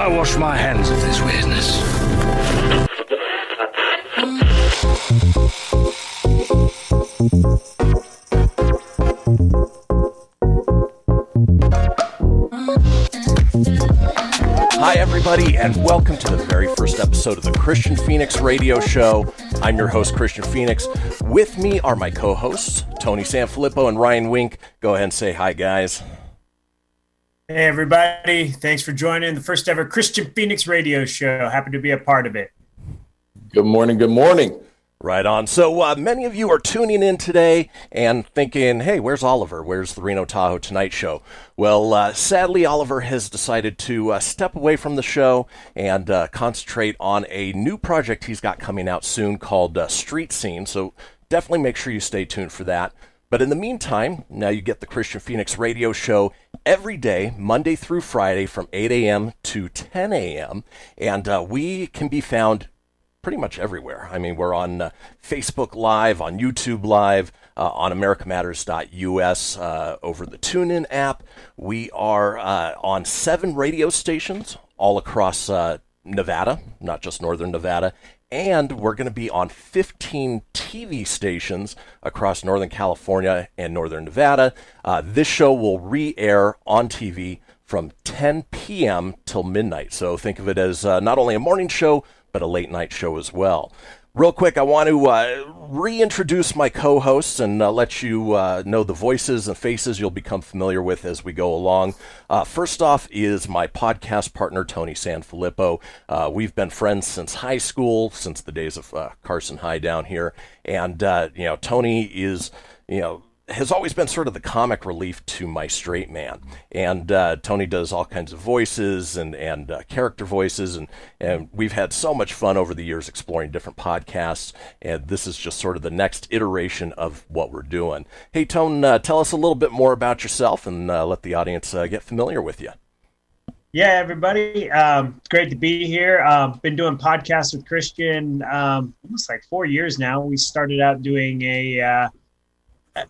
I wash my hands of this weirdness. Hi, everybody, and welcome to the very first episode of the Kristian Fenix Radio Show. I'm your host, Kristian Fenix. With me are my co hosts, Tony Sanfilippo and Ryan Wink. Go ahead and say hi, guys. Hey, everybody. Thanks for joining the first ever Kristian Fenix radio show. Happy to be a part of it. Good morning. Good morning. Right on. So, uh, many of you are tuning in today and thinking, hey, where's Oliver? Where's the Reno Tahoe Tonight Show? Well, uh, sadly, Oliver has decided to uh, step away from the show and uh, concentrate on a new project he's got coming out soon called uh, Street Scene. So, definitely make sure you stay tuned for that. But in the meantime, now you get the Kristian Fenix radio show every day, Monday through Friday from 8 a.m. to 10 a.m. And uh, we can be found pretty much everywhere. I mean, we're on uh, Facebook Live, on YouTube Live, uh, on AmericaMatters.us, uh, over the TuneIn app. We are uh, on seven radio stations all across uh, Nevada, not just Northern Nevada. And we're going to be on 15 TV stations across Northern California and Northern Nevada. Uh, this show will re air on TV from 10 p.m. till midnight. So think of it as uh, not only a morning show, but a late night show as well. Real quick, I want to uh, reintroduce my co hosts and uh, let you uh, know the voices and faces you'll become familiar with as we go along. Uh, first off is my podcast partner, Tony Sanfilippo. Uh, we've been friends since high school, since the days of uh, Carson High down here. And, you know, Tony is, you know, has always been sort of the comic relief to my straight man. And uh, Tony does all kinds of voices and, and uh, character voices. And, and we've had so much fun over the years exploring different podcasts. And this is just sort of the next iteration of what we're doing. Hey, Tone, uh, tell us a little bit more about yourself and uh, let the audience uh, get familiar with you. Yeah, everybody. Um, it's great to be here. Um, been doing podcasts with Kristian um, almost like four years now. We started out doing a uh,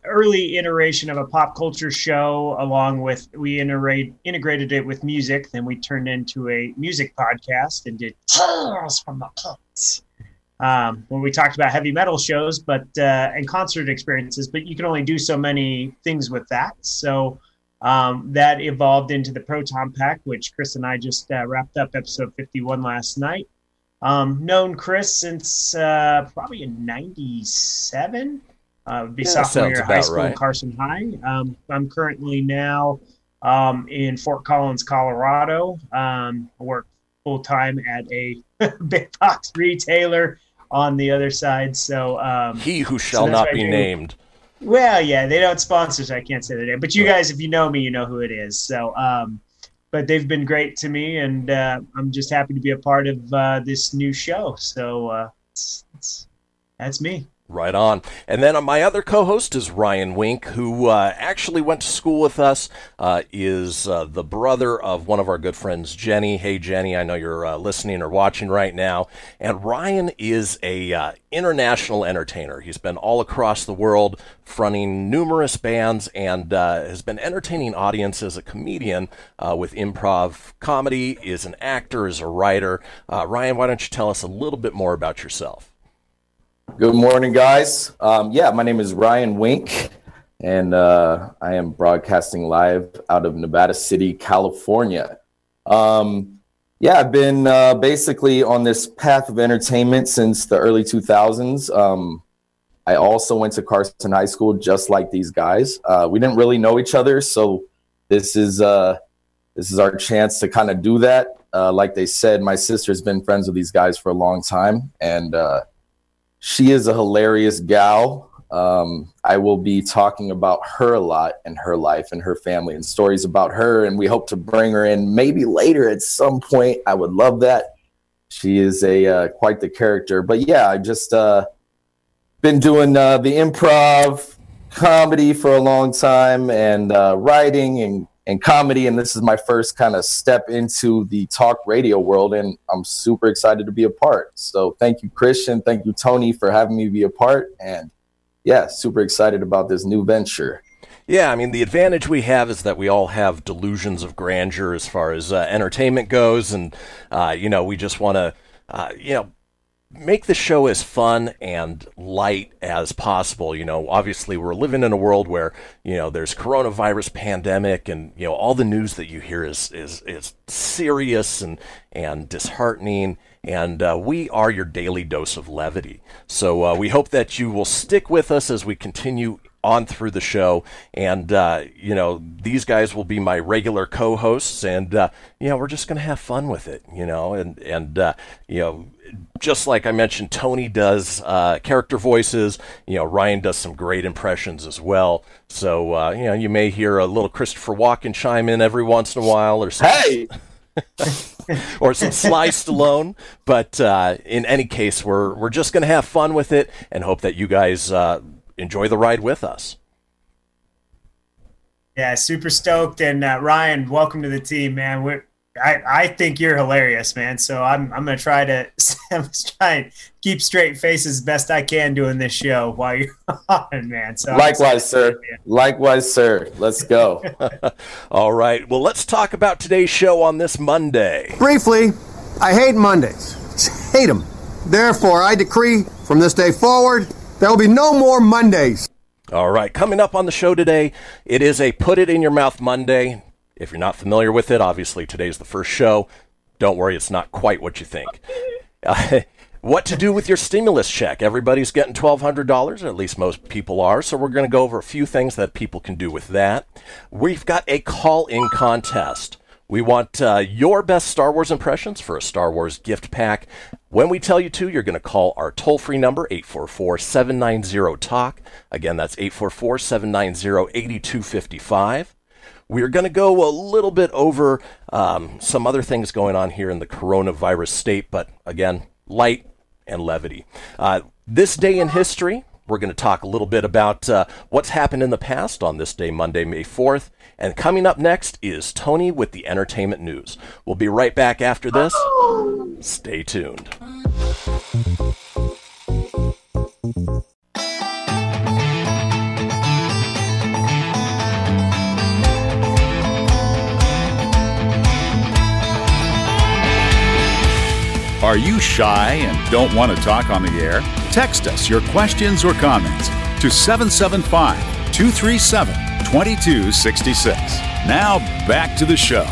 early iteration of a pop culture show along with we integrate, integrated it with music then we turned into a music podcast and did tales from the pits um, where we talked about heavy metal shows but uh, and concert experiences but you can only do so many things with that. So um, that evolved into the proton pack which chris and i just uh, wrapped up episode 51 last night. Um, known chris since uh, probably in 97 uh, would be Yeah, sophomore year of high school, right. Carson High. Um, I'm currently now um, in Fort Collins, Colorado. Um, I work full time at a big box retailer on the other side. So, um, He who shall that's not be named. well, yeah, they don't sponsor, so I can't say their name. But you guys, if you know me, you know who it is. So, um, but they've been great to me, and uh, I'm just happy to be a part of uh, this new show. So, uh, it's, it's, that's me. Right on. And then uh, my other co host is Ryan Wink, who uh, actually went to school with us, uh, is uh, the brother of one of our good friends, Jenny. Hey, Jenny, I know you're uh, listening or watching right now. And Ryan is a uh, international entertainer. He's been all across the world, fronting numerous bands, and uh, has been entertaining audiences as a comedian uh, with improv comedy, is an actor, is a writer. Uh, Ryan, why don't you tell us a little bit more about yourself? Good morning, guys. Um, yeah, my name is Ryan Wink, and uh, I am broadcasting live out of Nevada City, California. Um, yeah, I've been uh, basically on this path of entertainment since the early 2000s. Um, I also went to Carson High School just like these guys. Uh, we didn't really know each other, so this is uh, this is our chance to kind of do that. Uh, like they said, my sister's been friends with these guys for a long time, and uh, she is a hilarious gal. Um, I will be talking about her a lot and her life and her family and stories about her. And we hope to bring her in maybe later at some point. I would love that. She is a uh, quite the character. But yeah, I just uh, been doing uh, the improv comedy for a long time and uh, writing and, and comedy. And this is my first kind of step into the talk radio world. And I'm super excited to be a part. So thank you, Kristian. Thank you, Tony, for having me be a part. And yeah, super excited about this new venture. Yeah, I mean, the advantage we have is that we all have delusions of grandeur as far as uh, entertainment goes. And, uh, you know, we just want to, uh, you know, make the show as fun and light as possible. You know, obviously we're living in a world where, you know, there's coronavirus pandemic and, you know, all the news that you hear is, is, is serious and, and disheartening. And uh, we are your daily dose of levity. So uh, we hope that you will stick with us as we continue on through the show. And, uh, you know, these guys will be my regular co hosts. And, uh, you know, we're just going to have fun with it, you know, and, and, uh, you know, just like I mentioned, Tony does uh, character voices. You know, Ryan does some great impressions as well. So, uh, you know, you may hear a little Christopher Walken chime in every once in a while or some, Hey, or some Sly Stallone. But uh, in any case, we're, we're just going to have fun with it and hope that you guys uh, enjoy the ride with us. Yeah, super stoked. And uh, Ryan, welcome to the team, man. We're, I, I think you're hilarious, man. So I'm I'm gonna try to I'm gonna try and keep straight face as best I can doing this show while you're on, man. So likewise, excited. sir. Likewise, sir. Let's go. All right. Well, let's talk about today's show on this Monday. Briefly, I hate Mondays. Just hate them. Therefore, I decree from this day forward, there will be no more Mondays. All right, coming up on the show today, it is a Put It in Your Mouth Monday. If you're not familiar with it, obviously today's the first show. Don't worry, it's not quite what you think. Uh, what to do with your stimulus check? Everybody's getting $1,200, or at least most people are. So we're going to go over a few things that people can do with that. We've got a call in contest. We want uh, your best Star Wars impressions for a Star Wars gift pack. When we tell you to, you're going to call our toll free number, 844 790 TALK. Again, that's 844 790 8255. We're going to go a little bit over um, some other things going on here in the coronavirus state, but again, light and levity. Uh, this day in history, we're going to talk a little bit about uh, what's happened in the past on this day, Monday, May 4th. And coming up next is Tony with the entertainment news. We'll be right back after this. Stay tuned. Are you shy and don't want to talk on the air? Text us your questions or comments to 775 237 2266. Now back to the show.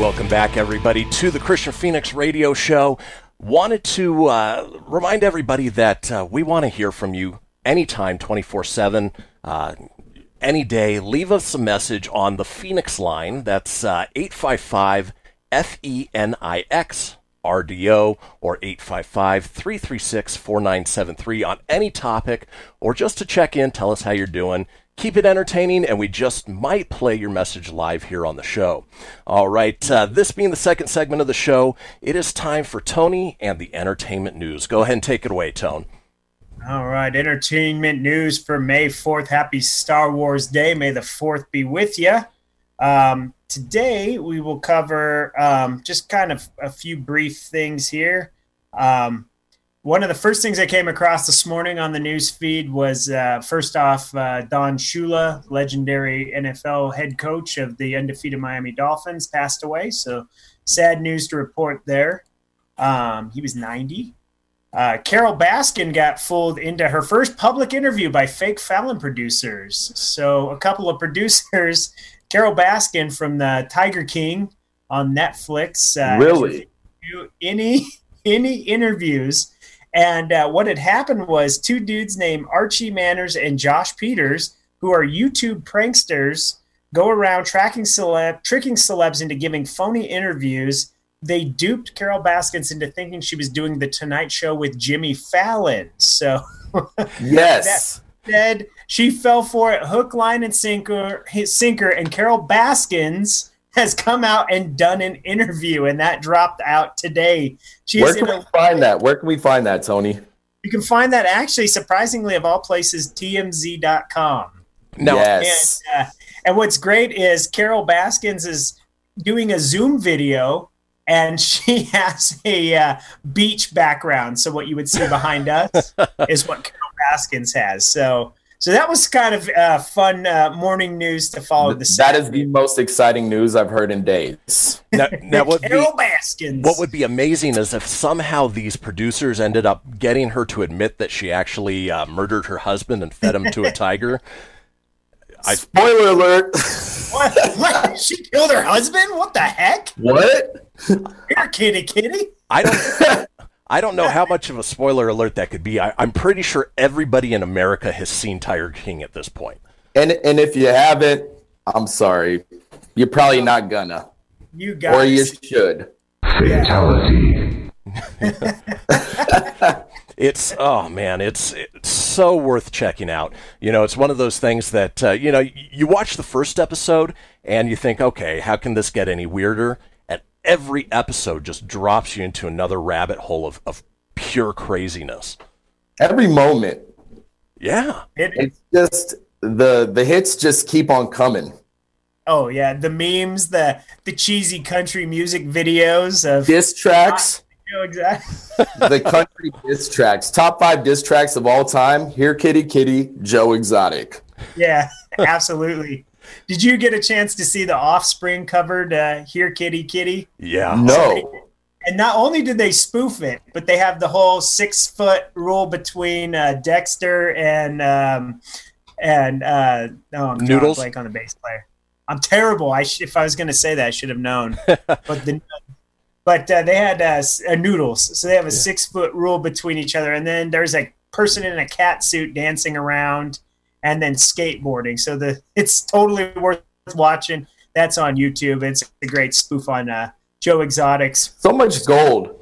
Welcome back, everybody, to the Kristian Fenix Radio Show. Wanted to uh, remind everybody that uh, we want to hear from you anytime, 24 7, uh, any day. Leave us a message on the Phoenix line. That's uh, 855 F E N I X RDO or 855 336 4973 on any topic or just to check in, tell us how you're doing. Keep it entertaining, and we just might play your message live here on the show. All right, uh, this being the second segment of the show, it is time for Tony and the entertainment news. Go ahead and take it away, Tone. All right, entertainment news for May 4th. Happy Star Wars Day. May the 4th be with you. Um, today, we will cover um, just kind of a few brief things here. Um, one of the first things I came across this morning on the news feed was uh, first off, uh, Don Shula, legendary NFL head coach of the undefeated Miami Dolphins, passed away. So sad news to report there. Um, he was 90. Uh, Carol Baskin got fooled into her first public interview by fake Fallon producers. So a couple of producers Carol Baskin from the Tiger King on Netflix. Uh, Really? do any any interviews. And uh, what had happened was two dudes named Archie Manners and Josh Pieters, who are YouTube pranksters, go around tracking celeb, tricking celebs into giving phony interviews. They duped Carol Baskins into thinking she was doing the Tonight Show with Jimmy Fallon. So Yes. Instead, she fell for it hook, line, and sinker. His sinker, and Carol Baskins has come out and done an interview, and that dropped out today. She Where is in can a, we find that? Where can we find that, Tony? you can find that actually, surprisingly, of all places, TMZ.com. Now, yes. And, uh, and what's great is Carol Baskins is doing a Zoom video, and she has a uh, beach background. So what you would see behind us is what Carol Baskins has. So so that was kind of uh, fun uh, morning news to follow. The that is the most exciting news I've heard in days. now, now what, would be, Baskins. what would be amazing is if somehow these producers ended up getting her to admit that she actually uh, murdered her husband and fed him to a tiger. I, Spoiler alert. what? what? She killed her husband? What the heck? what? Here, kitty, kitty. I don't. I don't know how much of a spoiler alert that could be. I, I'm pretty sure everybody in America has seen Tiger King at this point. And and if you haven't, I'm sorry. You're probably not gonna. You guys. Or you guys. should. It's oh man, it's it's so worth checking out. You know, it's one of those things that uh, you know you watch the first episode and you think, okay, how can this get any weirder? And every episode just drops you into another rabbit hole of, of pure craziness. Every moment. Yeah, It, It's just the the hits just keep on coming. oh yeah, the memes, the the cheesy country music videos of Diss tracks, you know, exactly. the country diss tracks, top five diss tracks of all time. Here, Kitty Kitty, Joe Exotic. Yeah, absolutely. Did you get a chance to see the Offspring covered uh, "Here, Kitty, Kitty"? yeah. No, And not only did they spoof it, but they have the whole six foot rule between uh, Dexter and um, and uh, oh, I'm Noodles? like on the bass player. I'm terrible. I sh- if I was going to say that, I should have known. but the but uh, they had uh, uh, noodles, so they have a six foot rule between each other, and then there's a person in a cat suit dancing around, and then skateboarding. So the it's totally worth watching. That's on YouTube. It's a great spoof on uh, Joe Exotics. so much gold.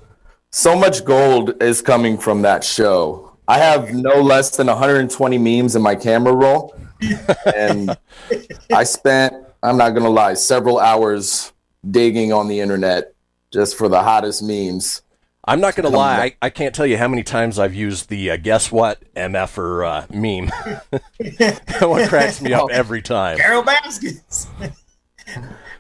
So much gold is coming from that show. I have no less than 120 memes in my camera roll. And I spent, I'm not going to lie, several hours digging on the internet just for the hottest memes. I'm not going to lie. I, I can't tell you how many times I've used the uh, guess what MF or uh, meme. that one cracks me up every time. Carol Baskins.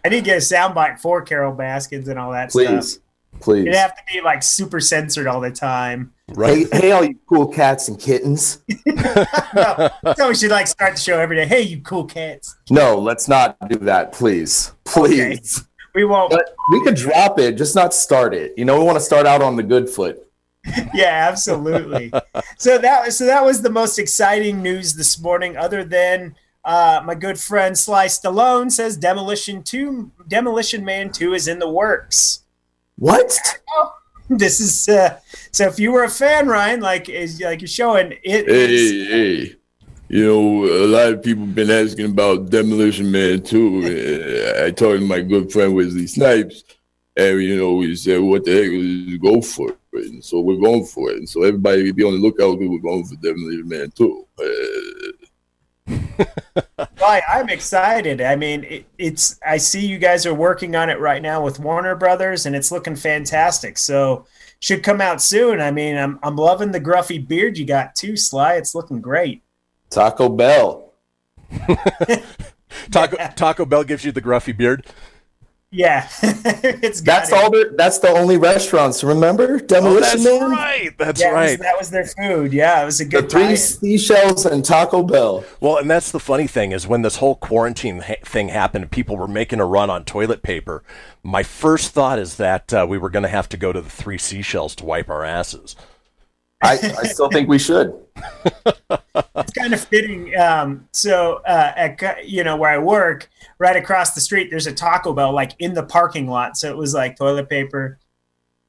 I need to get a soundbite for Carol Baskins and all that Please, stuff. please. It'd have to be like super censored all the time. Hey, hey, all you cool cats and kittens. no, so we should like start the show every day. Hey, you cool cats. No, let's not do that, please. Please. We won't. But we could drop it, just not start it. You know, we want to start out on the good foot. yeah, absolutely. so that so that was the most exciting news this morning. Other than uh, my good friend Sly Stallone says Demolition Two, Demolition Man Two is in the works. What? This is uh, so. If you were a fan, Ryan, like is like you're showing it. Hey, is- hey. You know, a lot of people been asking about Demolition Man too. I talked to my good friend Wesley Snipes, and you know, we said, "What the heck? Let's go for it." And so we're going for it. And so everybody be on the lookout because we're going for Demolition Man too. Uh, I'm excited. I mean, it, it's. I see you guys are working on it right now with Warner Brothers, and it's looking fantastic. So, should come out soon. I mean, I'm I'm loving the gruffy beard you got too, Sly. It's looking great. Taco Bell. Taco, Taco Bell gives you the gruffy beard. Yeah, it's got That's it. all. Their, that's the only restaurants. Remember Oh, Demolition that's Man? right. That's Yeah, it was- right. that was their food. Yeah, it was a good. The good three tie-in. seashells and Taco Bell. Well, and that's the funny thing is when this whole quarantine ha- thing happened, people were making a run on toilet paper. My first thought is that uh, we were going to have to go to the Three Seashells to wipe our asses. I, I still think we should. it's kind of fitting. Um, so, uh, at, you know, where I work, right across the street, there's a Taco Bell, like in the parking lot. So it was like toilet paper,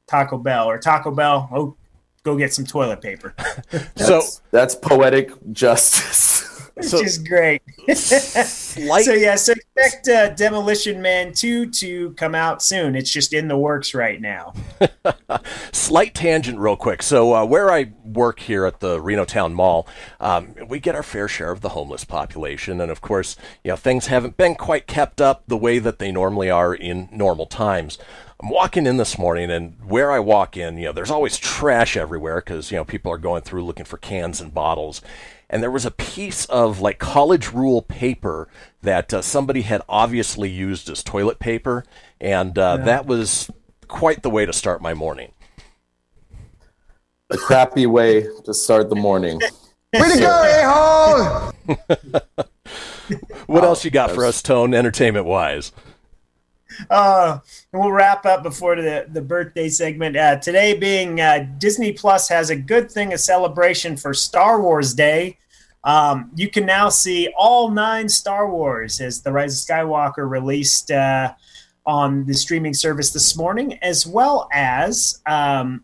Taco Bell, or Taco Bell. Oh, go get some toilet paper. That's, that's poetic justice. Which is great. so yeah, so expect uh, Demolition Man two to come out soon. It's just in the works right now. Slight tangent, real quick. So, uh, where I work here at the Reno Town Mall, um, we get our fair share of the homeless population, and of course, you know things haven't been quite kept up the way that they normally are in normal times. I'm walking in this morning, and where I walk in, you know, there's always trash everywhere because you know people are going through looking for cans and bottles. And there was a piece of like college rule paper that uh, somebody had obviously used as toilet paper, and uh, Yeah. that was quite the way to start my morning. A crappy way to start the morning. Way to go, a-hole! What else you got for us, Tone, entertainment wise? Uh, and we'll wrap up before the, the birthday segment. Uh, today being uh, Disney Plus has a good thing, a celebration for Star Wars Day. Um, you can now see all nine Star Wars as The Rise of Skywalker released uh, on the streaming service this morning, as well as um,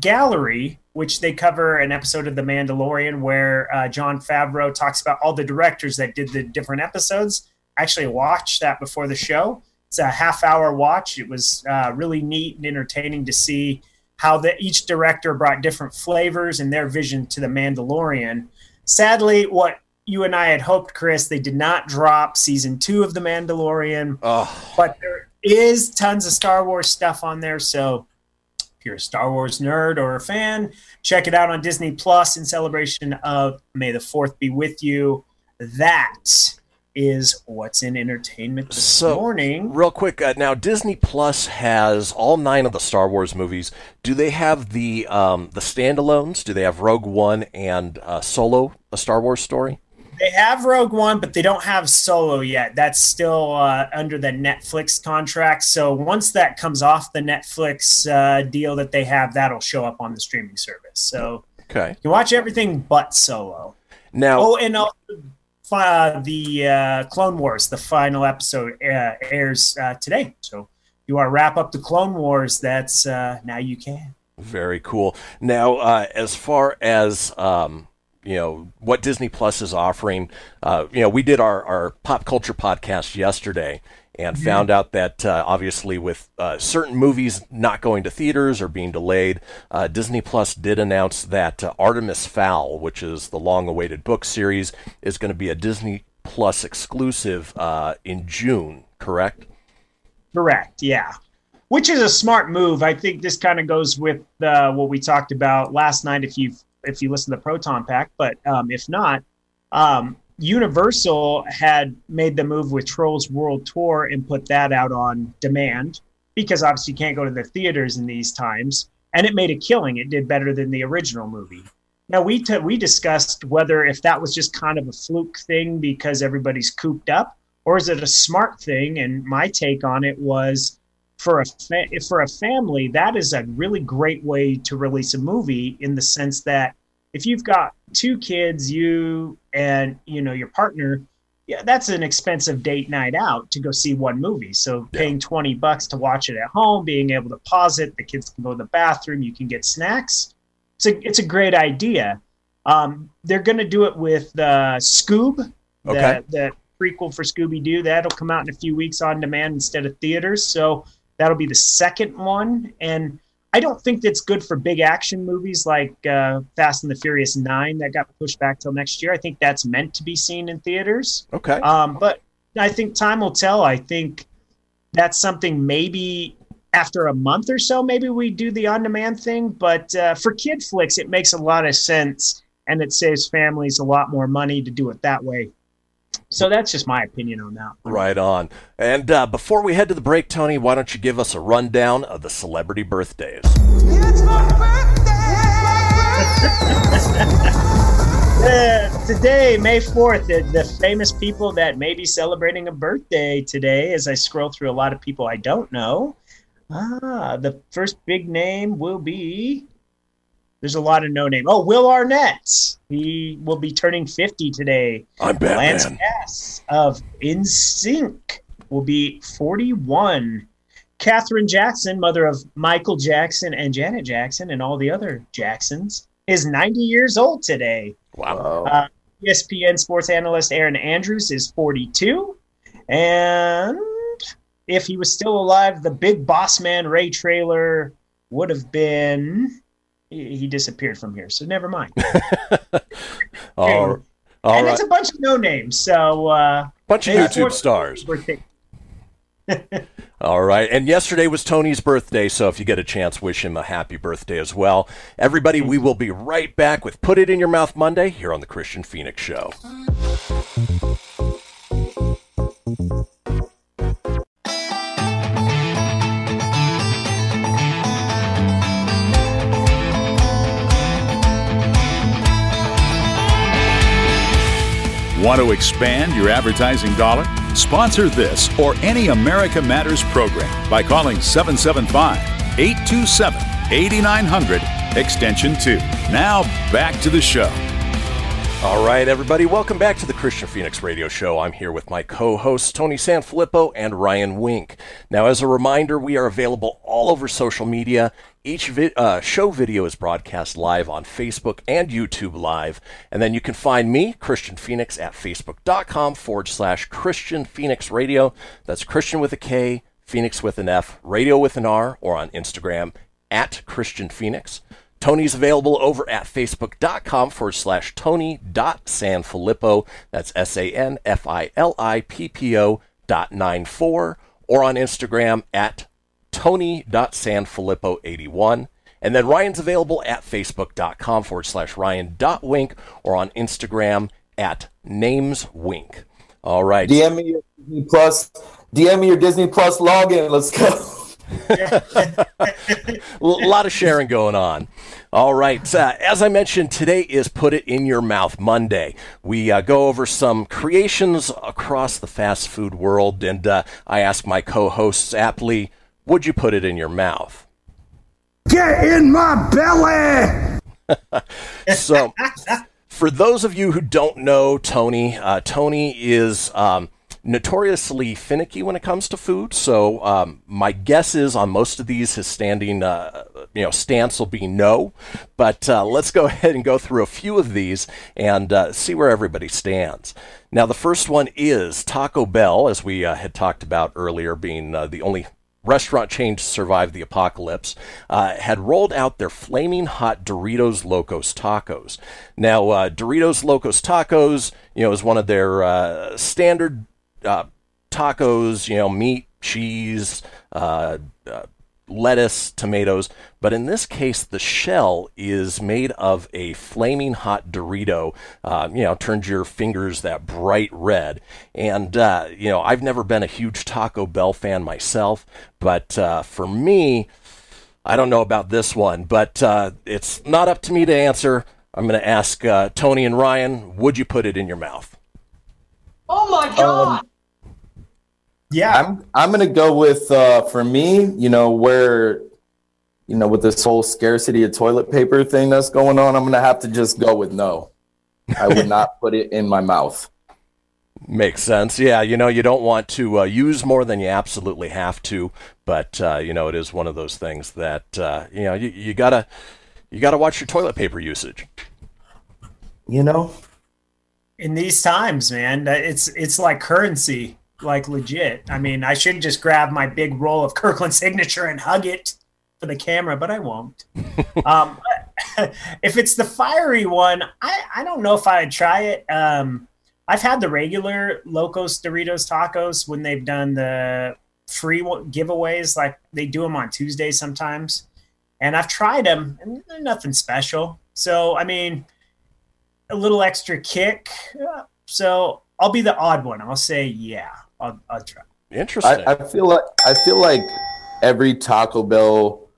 Gallery, which they cover an episode of The Mandalorian where uh, Jon Favreau talks about all the directors that did the different episodes. I actually watched that before the show. It's a half hour watch. It was uh, really neat and entertaining to see how the, each director brought different flavors and their vision to The Mandalorian. Sadly, what you and I had hoped, Chris, they did not drop season two of The Mandalorian. But there is tons of Star Wars stuff on there. So if you're a Star Wars nerd or a fan, check it out on Disney Plus in celebration of May the 4th be with you. That is what's in entertainment this So, morning. real quick, uh, now Disney Plus has all nine of the Star Wars movies. Do they have the um, the standalones? Do they have Rogue One and uh, Solo, a Star Wars story? They have Rogue One, but they don't have Solo yet. That's still uh, under the Netflix contract. So once that comes off the Netflix uh, deal that they have, that'll show up on the streaming service. So Okay. you can watch everything but Solo. Now, oh, and also, uh, the uh, Clone Wars, the final episode uh, airs uh, today. So you are wrap up the Clone Wars? That's uh, now you can. Very cool. Now, uh, as far as um, you know, what Disney Plus is offering, you know, we did our, our pop culture podcast yesterday and found out that uh, obviously with uh, certain movies not going to theaters or being delayed, uh, Disney Plus did announce that uh, Artemis Fowl, which is the long-awaited book series, is going to be a Disney Plus exclusive uh, in June. Correct? Correct. Yeah. Which is a smart move. I think this kind of goes with uh, what we talked about last night. If you if you listen to the Proton Pack, but um, if not, um, Universal had made the move with Trolls World Tour and put that out on demand because obviously you can't go to the theaters in these times, and it made a killing. It did better than the original movie. Now we t- we discussed whether if that was just kind of a fluke thing because everybody's cooped up, or is it a smart thing? And my take on it was for a fa- for a family that is a really great way to release a movie in the sense that if you've got two kids, you and you know your partner, yeah, that's an expensive date night out to go see one movie. So paying twenty bucks to watch it at home, being able to pause it, the kids can go to the bathroom, you can get snacks. It's a it's a great idea. Um, they're going to do it with uh, Scoob, Okay. the, the prequel for Scooby Doo. That'll come out in a few weeks on demand instead of theaters. So that'll be the second one. And I don't think that's good for big action movies like uh, Fast and the Furious Nine that got pushed back till next year. I think that's meant to be seen in theaters. Okay. Um, but I think time will tell. I think that's something maybe after a month or so, maybe we do the on demand thing. But uh, for kid flicks, it makes a lot of sense and it saves families a lot more money to do it that way. So that's just my opinion on that. Right on. And uh, before we head to the break, Tony, why don't you give us a rundown of the celebrity birthdays? Uh, today, May 4th, the, the famous people that may be celebrating a birthday today, as I scroll through a lot of people I don't know. Ah, the first big name will be There's a lot of no name. Oh, Will Arnett. He will be turning 50 today. I'm Lance Batman. Bass of NSYNC will be 41. Katherine Jackson, mother of Michael Jackson and Janet Jackson and all the other Jacksons, is 90 years old today. Wow. Uh, ESPN sports analyst Erin Andrews is 42. And if he was still alive, the big boss man Ray Traylor would have been. He he disappeared from here, so never mind. All, all and right. it's a bunch of no names, so uh, Bunch of maybe YouTube for- stars. All right. And yesterday was Tony's birthday, so if you get a chance, wish him a happy birthday as well. Everybody, we will be right back with Put It in Your Mouth Monday here on The Kristian Fenix Show. Want to expand your advertising dollar? Sponsor this or any America Matters program by calling 775 827 8900 extension 2. Now back to the show. All right, everybody, welcome back to the Kristian Fenix Radio Show. I'm here with my co hosts, Tony Sanfilippo and Ryan Wink. Now, as a reminder, we are available all over social media. Each vi- uh, show video is broadcast live on Facebook and YouTube Live. And then you can find me, Kristian Fenix, at facebook.com forward slash Kristian Fenix Radio. That's Kristian with a K, Fenix with an F, radio with an R, or on Instagram at Kristian Fenix. Tony's available over at facebook.com forward slash Tony.Sanfilippo. That's S A N F I L I P P O dot nine four, or on Instagram at Tony.Sanfilippo81. And then Ryan's available at facebook.com forward slash Ryan.Wink or on Instagram at NamesWink. All right. DM me your Disney Plus. DM me your Disney Plus login. Let's go. a lot of sharing going on. All right. Uh, as I mentioned, today is Put It in Your Mouth Monday. We uh, go over some creations across the fast food world, and uh, I ask my co hosts aptly, would you put it in your mouth? Get in my belly! so, for those of you who don't know Tony, uh, Tony is um, notoriously finicky when it comes to food. So, um, my guess is on most of these, his standing, uh, you know, stance will be no. But uh, let's go ahead and go through a few of these and uh, see where everybody stands. Now, the first one is Taco Bell, as we uh, had talked about earlier, being uh, the only restaurant chain to survive the apocalypse, uh, had rolled out their flaming hot Doritos Locos Tacos. Now, uh, Doritos Locos Tacos, you know, is one of their uh, standard uh, tacos, you know, meat, cheese, uh, uh, lettuce, tomatoes, but in this case, the shell is made of a flaming hot Dorito. Uh, you know, turns your fingers that bright red. And uh, you know, I've never been a huge Taco Bell fan myself, but uh, for me, I don't know about this one, but uh, it's not up to me to answer. I'm going to ask uh, Tony and Ryan, would you put it in your mouth? Oh my god! Yeah, I'm I'm gonna go with uh, for me, you know, where you know, with this whole scarcity of toilet paper thing that's going on, I'm gonna have to just go with no. I would not put it in my mouth. Makes sense. Yeah, you know, you don't want to uh, use more than you absolutely have to, but uh, you know, it is one of those things that uh, you know you, you gotta you gotta watch your toilet paper usage. You know, in these times, man, it's it's like currency, like legit. I mean, I should just grab my big roll of Kirkland signature and hug it for the camera, but I won't. um, if it's the fiery one, I, I don't know if I'd try it. Um, I've had the regular Locos Doritos tacos when they've done the free giveaways, like they do them on Tuesdays sometimes, and I've tried them, and they're nothing special. So, I mean, a little extra kick. Uh, So I'll be the odd one. I'll say, yeah, I'll, I'll try. Interesting. I, I feel like I feel like every Taco Bell,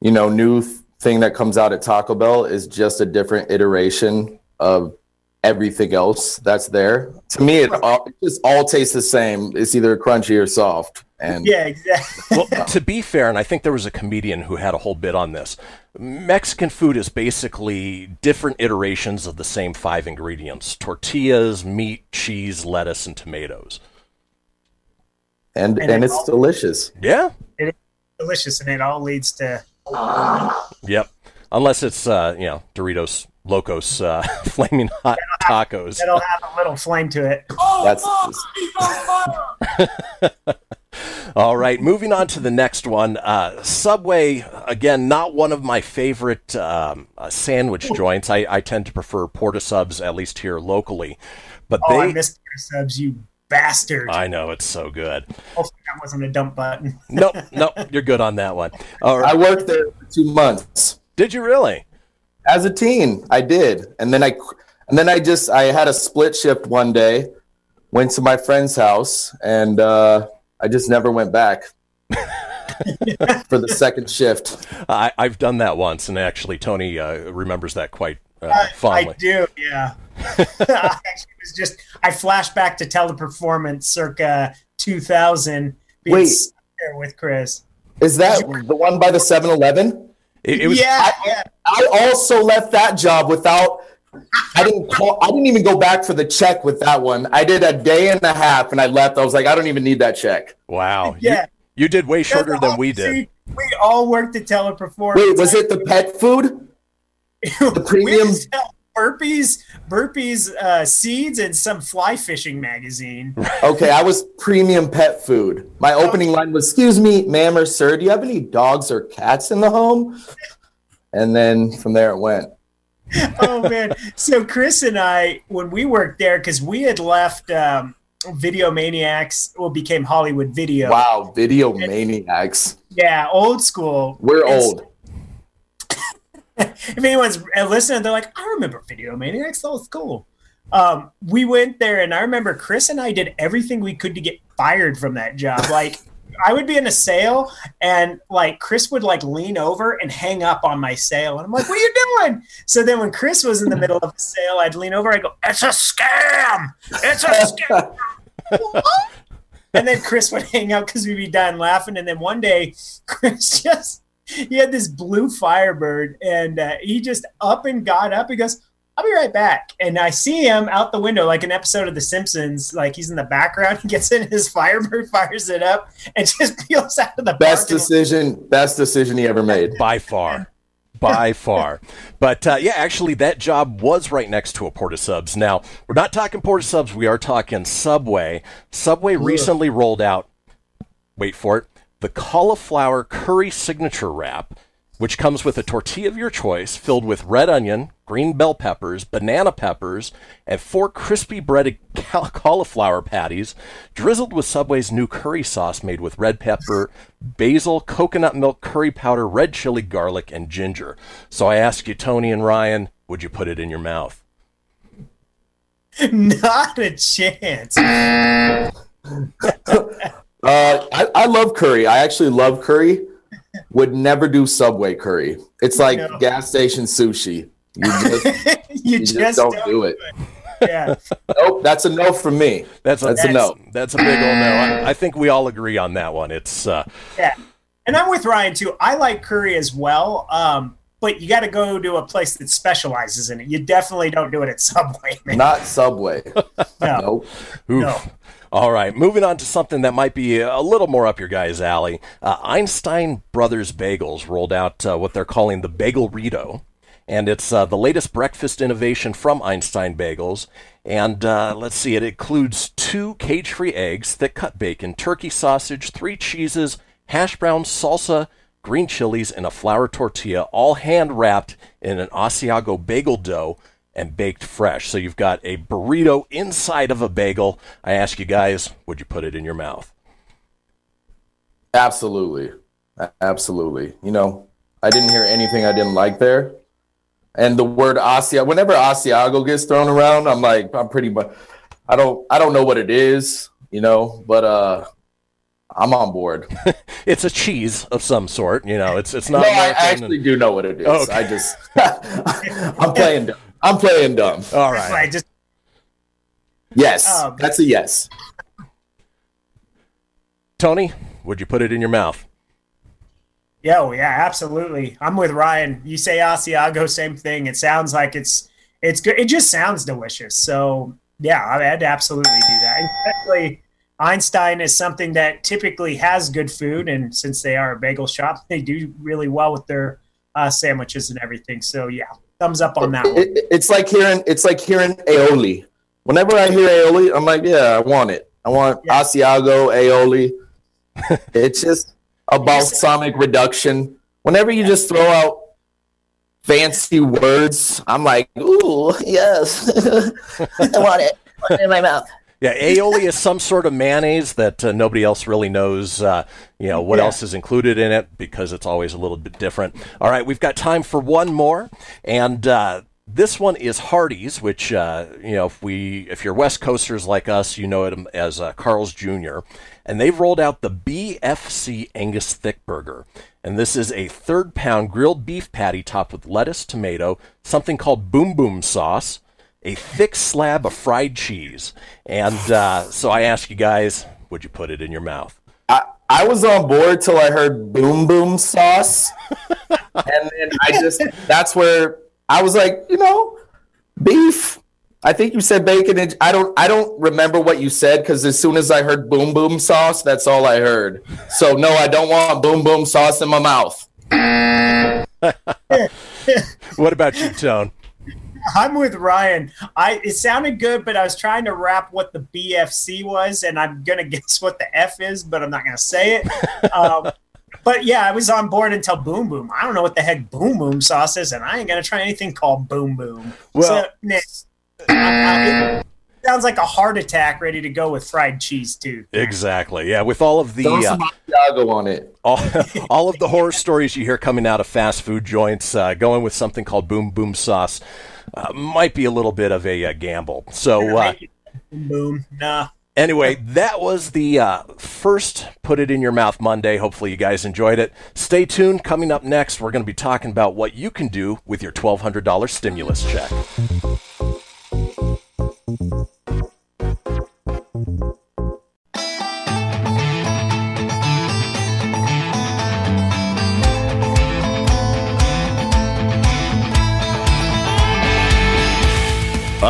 you know, new th- thing that comes out at Taco Bell is just a different iteration of everything else that's there. To me, it, all, it just all tastes the same. It's either crunchy or soft. And Yeah, exactly. well, to be fair, and I think there was a comedian who had a whole bit on this. Mexican food is basically different iterations of the same five ingredients: tortillas, meat, cheese, lettuce, and tomatoes. And And and it's all- delicious. Yeah. It is delicious, and it all leads to Yep. Unless it's uh, you know Doritos Locos uh, flaming hot tacos. it'll have a little flame to it. That's All right, moving on to the next one. Uh, Subway, again, not one of my favorite um, uh, sandwich joints. I, I tend to prefer Port of Subs, at least here locally. But Oh, I they, missed subs, you bastard. I know it's so good. Hopefully that wasn't a dump button. Nope, nope, you're good on that one. All I worked there for two months Did you really? as a teen. I did, and then I and then I just I had a split shift one day. Went to my friend's house, and uh, I just never went back for the second shift. I, I've done that once, and actually, Tony uh, remembers that quite uh, I fondly. do, yeah. I actually was just I flashed back to teleperformance circa 2000. being Wait. there with Chris. Is that the one by the 7-Eleven? It, it was yeah, yeah. I also left that job without. I didn't call. I didn't even go back for the check with that one. I did a day and a half, and I left. I was like, I don't even need that check. wow. Yeah. You, you did way shorter than we did. See, We all worked at teleperformance. Wait, was it the pet food? The premium? Burpees, burpees, uh, seeds, and some fly fishing magazine. Okay, I was premium pet food. My opening line was, "Excuse me, ma'am or sir, do you have any dogs or cats in the home?" And then from there it went. oh man! So Chris and I, when we worked there, because we had left um, Video Maniacs, well, became Hollywood Video. Wow, video maniacs. Yeah, old school. We're It's- old. if anyone's listening, they're like, I remember Video Maniacs. That was cool. Um, we went there, and I remember Chris and I did everything we could to get fired from that job. Like, I would be in a sale, and like Chris would like lean over and hang up on my sale, and I'm like, "What are you doing?" So then, when Chris was in the middle of a sale, I'd lean over, I go, "It's a scam! It's a scam!" and then Chris would hang up because we'd be done laughing. And then one day, Chris just he had this blue Firebird, and uh, he just up and got up. He goes, "I'll be right back." And I see him out the window, like an episode of The Simpsons. Like he's in the background. He gets in his Firebird, fires it up, and just peels out of the Best parking lot. decision, best decision he ever made. by far by far but uh, yeah actually that job was right next to a Port of Subs now we're not talking Port of Subs we are talking subway subway recently rolled out wait for it the cauliflower curry signature wrap which comes with a tortilla of your choice filled with red onion green bell peppers banana peppers and four crispy breaded ca- cauliflower patties drizzled with subway's new curry sauce made with red pepper basil coconut milk curry powder red chili garlic and ginger so i ask you tony and ryan would you put it in your mouth Not a chance. Uh, I, I love curry. I actually love curry. Would never do Subway curry. It's like No. gas station sushi. You just, you you just, just don't do it. Yeah. Nope, that's a no from me. that's a, That's a no. that's a big old no I, I think we all agree on that one it's uh, Yeah. And I'm with Ryan too. I like curry as well. Um, but you got to go to a place that specializes in it. You definitely don't do it at Subway, man. Not Subway. No. Nope. No. All right, moving on to something that might be a little more up your guys' alley. Uh, Einstein Brothers Bagels rolled out uh, what they're calling the Bagel Rito, and it's uh, the latest breakfast innovation from Einstein Bagels. And uh, let's see, it includes two cage-free eggs, thick-cut bacon, turkey sausage, three cheeses, hash browns, salsa, green chilies, and a flour tortilla, all hand wrapped in an Asiago bagel dough and baked fresh. So you've got a burrito inside of a bagel. I ask you guys, would you put it in your mouth? Absolutely. Absolutely. You know, I didn't hear anything I didn't like there. And the word Asia, whenever Asiago gets thrown around, I'm like, I'm pretty much, I don't, I don't know what it is, you know, but uh, I'm on board. It's a cheese of some sort. You know, it's it's not. No. I actually and- do know what it is. Okay. I just, I'm playing dumb. I'm playing dumb. All right. That's I just Yes, Oh, that's a yes. Tony, would you put it in your mouth? Yeah, oh, yeah, absolutely. I'm with Ryan. You say Asiago, same thing. It sounds like it's it's good. It just sounds delicious. So yeah, I'd absolutely do that. And Especially Einstein is something that typically has good food, and since they are a bagel shop, they do really well with their uh, sandwiches and everything. So yeah, thumbs up on that one. It, it's like hearing it's like hearing aioli. Whenever I hear aioli, I'm like, yeah, I want it. I want Asiago aioli. it's just a balsamic reduction. Whenever you just throw out fancy words, I'm like, ooh, yes, I want it. I want it in my mouth. Yeah, aioli is some sort of mayonnaise that uh, nobody else really knows, uh, you know, what Yeah. else is included in it because it's always a little bit different. All right, we've got time for one more, and uh, this one is Hardee's, which uh, you know, if we if you're West Coasters like us, you know it as uh, Carl's Jr. And they've rolled out the BFC Angus Thick Burger. And this is a third pound grilled beef patty topped with lettuce, tomato, something called boom boom sauce, a thick slab of fried cheese. And uh, so I ask you guys, would you put it in your mouth? I, I was on board till I heard boom boom sauce. and then I just that's where I was like, you know, beef. I think you said bacon and I don't I don't remember what you said because as soon as I heard boom boom sauce, that's all I heard. So no, I don't want boom boom sauce in my mouth. What about you, Tone? I'm with Ryan. I it sounded good, but I was trying to wrap what the BFC was, and I'm gonna guess what the F is, but I'm not gonna say it. Um, but yeah, I was on board until Boom Boom. I don't know what the heck Boom Boom sauce is, and I ain't gonna try anything called Boom Boom. Well- so, nah, I- I- it sounds like a heart attack ready to go with fried cheese too. Exactly. Yeah, with all of the Throw uh, some Asiago on it. all, all of the horror stories you hear coming out of fast food joints, uh, going with something called boom boom sauce uh, might be a little bit of a, uh gamble. So uh, Boom Boom. Nah. anyway, that was the uh, first Put It in Your Mouth Monday. Hopefully, you guys enjoyed it. Stay tuned. Coming up next, we're going to be talking about what you can do with your $1,200 stimulus check.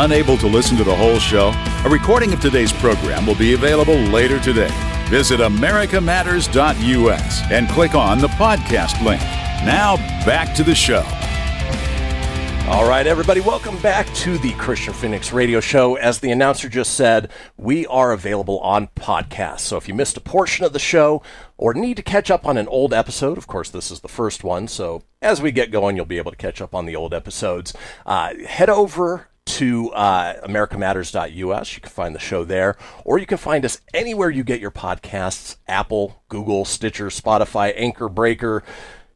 Unable to listen to the whole show? A recording of today's program will be available later today. Visit americamatters.us and click on the podcast link. Now, back to the show. All right, everybody, welcome back to the Kristian Fenix Radio Show. As the announcer just said, we are available on podcasts. So if you missed a portion of the show or need to catch up on an old episode, of course, this is the first one. So as we get going, you'll be able to catch up on the old episodes. Uh, head over to uh, americamatters.us. You can find the show there, or you can find us anywhere you get your podcasts Apple, Google, Stitcher, Spotify, Anchor, Breaker.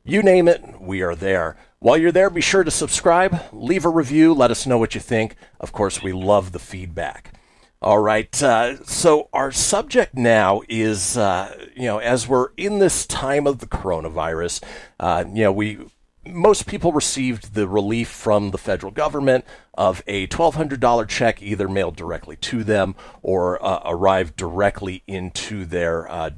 You name it, we are there. While you're there, be sure to subscribe, leave a review, let us know what you think. Of course, we love the feedback. All right, uh, so our subject now is, uh, you know, as we're in this time of the coronavirus, uh, you know, we most people received the relief from the federal government of a $1,200 check either mailed directly to them or uh, arrived directly into their uh,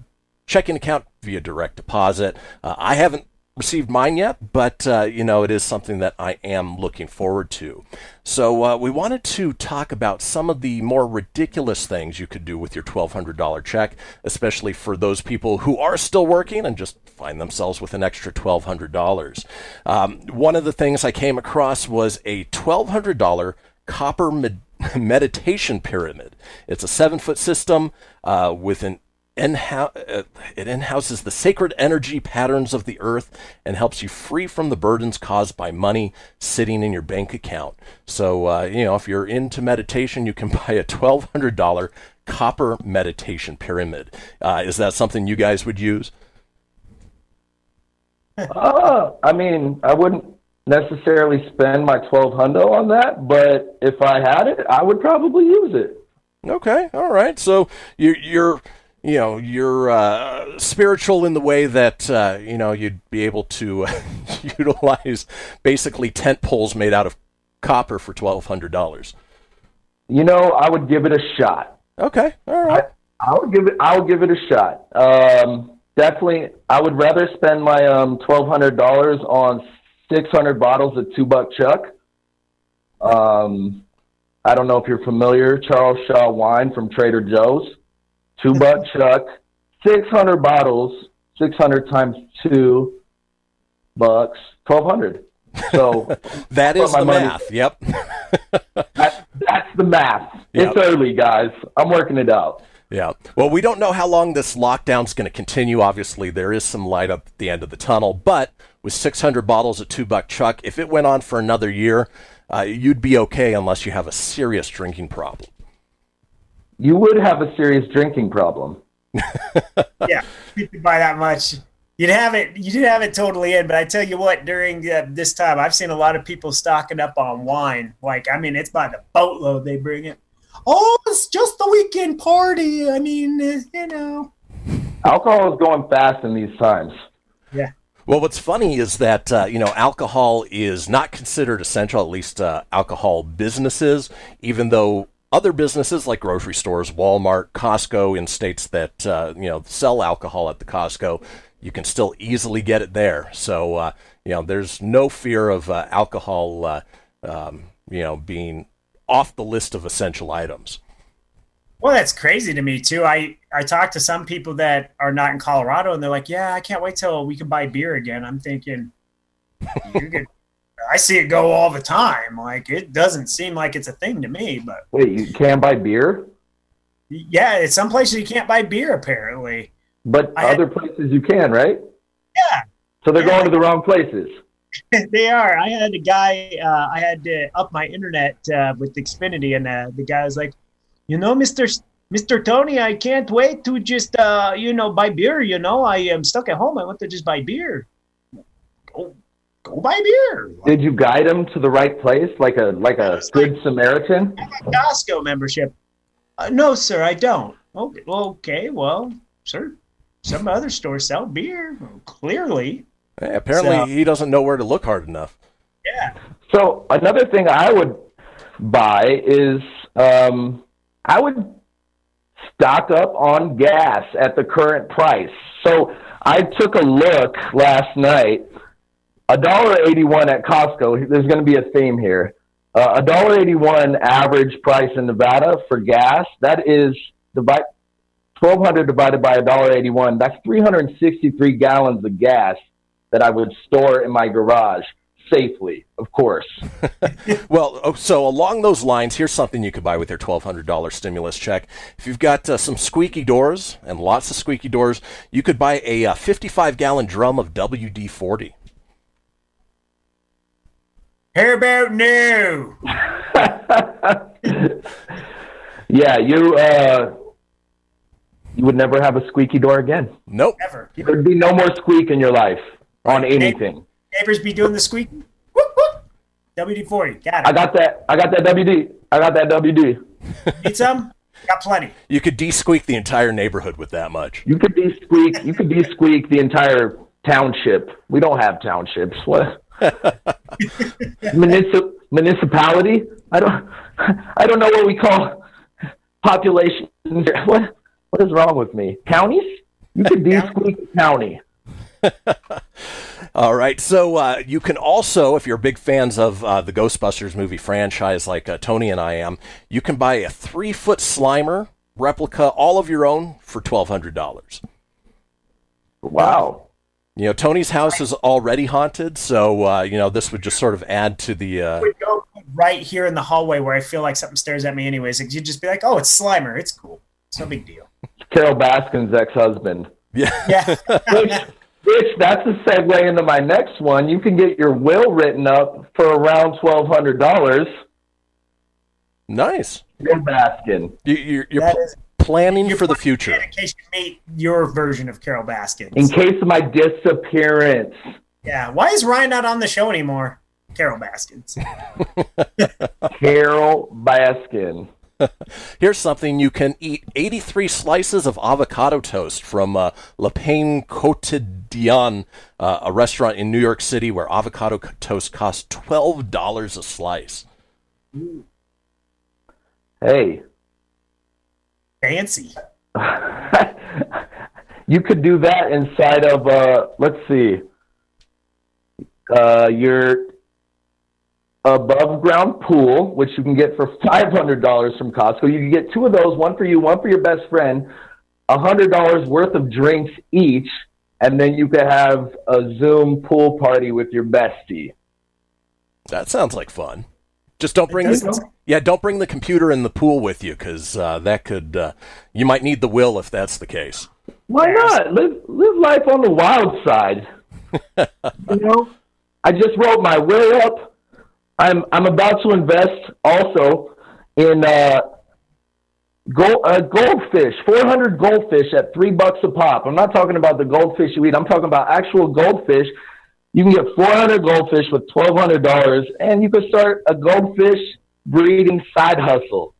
checking account via direct deposit. Uh, I haven't received mine yet, but uh, you know it is something that I am looking forward to. So uh, we wanted to talk about some of the more ridiculous things you could do with your $1,200 check, especially for those people who are still working and just find themselves with an extra $1,200. Um, one of the things I came across was a $1,200 copper med- meditation pyramid. It's a seven foot system uh, with an it in-houses the sacred energy patterns of the earth and helps you free from the burdens caused by money sitting in your bank account. So, uh, you know, if you're into meditation, you can buy a $1,200 copper meditation pyramid. Uh, is that something you guys would use? Uh, I mean, I wouldn't necessarily spend my twelve hundo on that, but if I had it, I would probably use it. Okay, all right. So you're you're you know you're uh, spiritual in the way that uh, you know you'd be able to utilize basically tent poles made out of copper for twelve hundred dollars. You know, I would give it a shot. Okay, all right. I, I would give it. I would give it a shot. Um, definitely. I would rather spend my um twelve hundred dollars on six hundred bottles of two buck chuck. Um, I don't know if you're familiar, Charles Shaw wine from Trader Joe's, two buck chuck, six hundred bottles, six hundred times two bucks, twelve hundred. So That is the money- math. Yep. that, that's the math. Yep. It's early, guys. I'm working it out. Yeah. Well, we don't know how long this lockdown's going to continue. Obviously, there is some light up at the end of the tunnel, but with 600 bottles of two buck chuck, if it went on for another year, uh, you'd be okay unless you have a serious drinking problem. You would have a serious drinking problem. yeah, you could buy that much. You'd have it. You did have it totally in, but I tell you what, during uh, this time, I've seen a lot of people stocking up on wine. Like, I mean, it's by the boatload they bring it. Oh, it's just the weekend party. I mean, uh, you know. Alcohol is going fast in these times. Yeah. Well, what's funny is that uh, you know alcohol is not considered essential, at least uh, alcohol businesses, even though other businesses like grocery stores, Walmart, Costco, in states that uh, you know sell alcohol at the Costco, you can still easily get it there. So uh, you know there's no fear of uh, alcohol, uh, um, you know, being off the list of essential items. Well, that's crazy to me too. I I talked to some people that are not in Colorado, and they're like, "Yeah, I can't wait till we can buy beer again." I'm thinking, you could. I see it go all the time. Like it doesn't seem like it's a thing to me, but Wait, you can't buy beer, yeah, it's some places you can't buy beer apparently. but I had- other places you can, right? Yeah. So they're going to the wrong places. they are. I had a guy. Uh, I had to up my internet uh, with Xfinity, and uh, the guy was like, "You know, Mister Mister Tony, I can't wait to just uh, you know buy beer. You know, I am stuck at home. I want to just buy beer. Go, go buy beer. Did you guide them to the right place, like a like a good Samaritan? Costco membership. Uh, no, sir, I don't. Okay, okay, well, sir, some other stores sell beer. Clearly, Eh, apparently, So- he doesn't know where to look hard enough. yeah. So another thing I would buy is um, I would stock up on gas at the current price. So I took a look last night. A dollar eighty-one at Costco. There's going to be a theme here. Uh, A dollar eighty-one average price in Nevada for gas. That is divide twelve hundred divided by a dollar eighty-one. That's three hundred and sixty-three gallons of gas that I would store in my garage safely, of course. Well, oh, so along those lines, here's something you could buy with your $1,200 stimulus check. If you've got uh, some squeaky doors and lots of squeaky doors, you could buy a uh, 55 gallon drum of WD 40. How about now? Yeah, you uh, you would never have a squeaky door again. Nope. Never. There'd be no more squeak in your life on anything. Neighbors be doing the squeaking. Whoop, whoop. WD forty. Got it. I got that. I got that WD. I got that WD. Need some? Got plenty. You could de-squeak the entire neighborhood with that much. You could de-squeak. You could de-squeak the entire township. We don't have townships. What? Municip- municipality? I don't. I don't know what we call population. What? What is wrong with me? Counties? You could de-squeak a county. All right. So uh, you can also, if you're big fans of uh, the Ghostbusters movie franchise, like uh, Tony and I am, you can buy a three foot Slimer replica, all of your own, for twelve hundred dollars. Wow. You know, Tony's house is already haunted, so uh, you know this would just sort of add to the. Uh, would go right here in the hallway where I feel like something stares at me anyways. Like, you'd just be like, oh, it's Slimer. It's cool. It's no big deal. Carole Baskin's ex-husband. Yeah. Yeah. which, which that's a segue into my next one. You can get your will written up for around twelve hundred dollars. nice. Carole Baskin. You, you're you're That pl- is- planning for the future. in case you meet your version of Carole Baskin. In case of my disappearance. yeah. Why is Ryan not on the show anymore? Carole Baskins. Carole Baskin. Here's something you can eat 83 slices of avocado toast from uh, Le Pain Quotidien, uh, a restaurant in New York City where avocado toast costs $12 a slice. Hey. Fancy. you could do that inside of uh, let's see, uh, your above ground pool, which you can get for five hundred dollars from Costco. You can get two of those, one for you, one for your best friend, a hundred dollars worth of drinks each, and then you could have a Zoom pool party with your bestie. That sounds like fun. Just don't bring the, yeah, don't bring the computer in the pool with you because uh, that could uh, you might need the will if that's the case. Why not live live life on the wild side? you know, I just wrote my will up. I'm I'm about to invest also in uh, gold, uh, goldfish, 400 goldfish at three bucks a pop. I'm not talking about the goldfish you eat. I'm talking about actual goldfish. You can get 400 goldfish with $1,200, and you can start a goldfish breeding side hustle.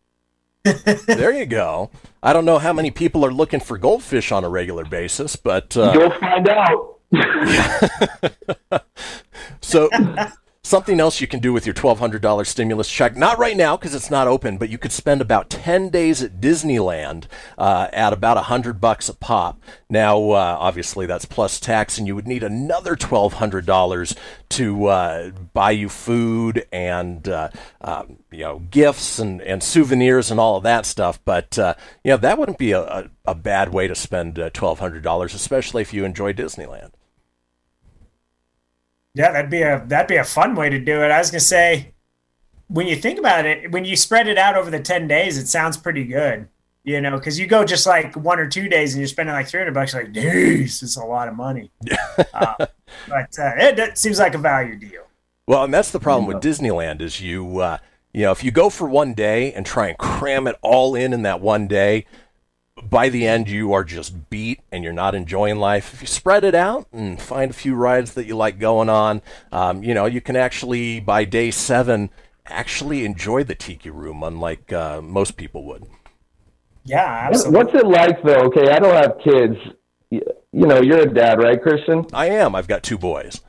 there you go. I don't know how many people are looking for goldfish on a regular basis, but uh, You'll find out. So, something else you can do with your $1,200 stimulus check, not right now because it's not open, but you could spend about 10 days at Disneyland uh, at about 100 bucks a pop. Now, uh, obviously, that's plus tax, and you would need another $1,200 to uh, buy you food and, uh, um, you know, gifts and, and souvenirs and all of that stuff. But, uh, you know, that wouldn't be a, a, a bad way to spend uh, $1,200, especially if you enjoy Disneyland. Yeah, that'd be a that'd be a fun way to do it. I was gonna say, when you think about it, when you spread it out over the ten days, it sounds pretty good. You know, because you go just like one or two days and you're spending like three hundred bucks. Like, geez, it's a lot of money. uh, but uh, it, it seems like a value deal. Well, and that's the problem with Disneyland is you, uh, you know, if you go for one day and try and cram it all in in that one day, by the end you are just beat and you're not enjoying life. If you spread it out and find a few rides that you like going on, um, you know, you can actually by day seven actually enjoy the tiki room, unlike uh, most people would. Yeah, absolutely. What's it like though? Okay, I don't have kids. You know, you're a dad, right, Kristian? I am. I've got two boys.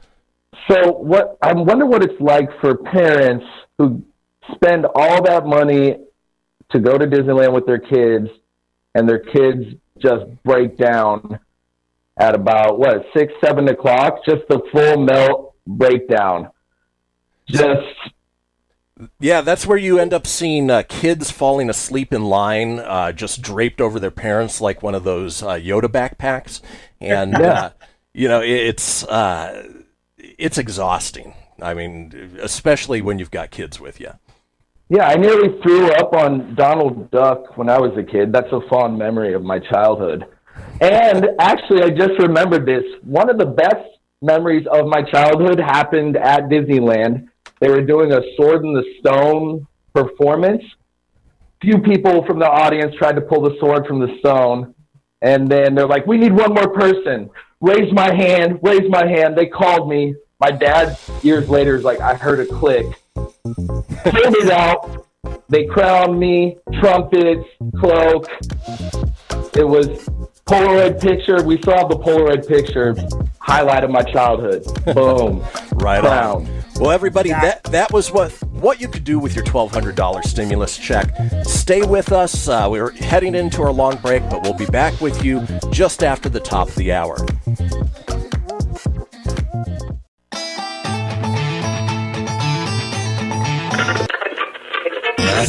So what? I wonder what it's like for parents who spend all that money to go to Disneyland with their kids, and their kids just break down at about what six, seven o'clock. Just the full melt breakdown. Just Yeah, that's where you end up seeing uh, kids falling asleep in line, uh, just draped over their parents like one of those uh, Yoda backpacks, and Yeah. uh, you know it's uh, it's exhausting. I mean, especially when you've got kids with you. Yeah, I nearly threw up on Donald Duck when I was a kid. That's a fond memory of my childhood. And actually, I just remembered this. One of the best memories of my childhood happened at Disneyland. They were doing a Sword in the Stone performance. Few people from the audience tried to pull the sword from the stone. And then they're like, we need one more person. Raise my hand, raise my hand. They called me. My dad, years later, is like, I heard a click pulled it out. They crowned me, trumpets, cloak. It was Polaroid picture. We saw the Polaroid picture. Highlight of my childhood. Boom. Right Crown. on. Well, everybody, that that was what what you could do with your twelve hundred dollars stimulus check. Stay with us. Uh, we're heading into our long break, but we'll be back with you just after the top of the hour.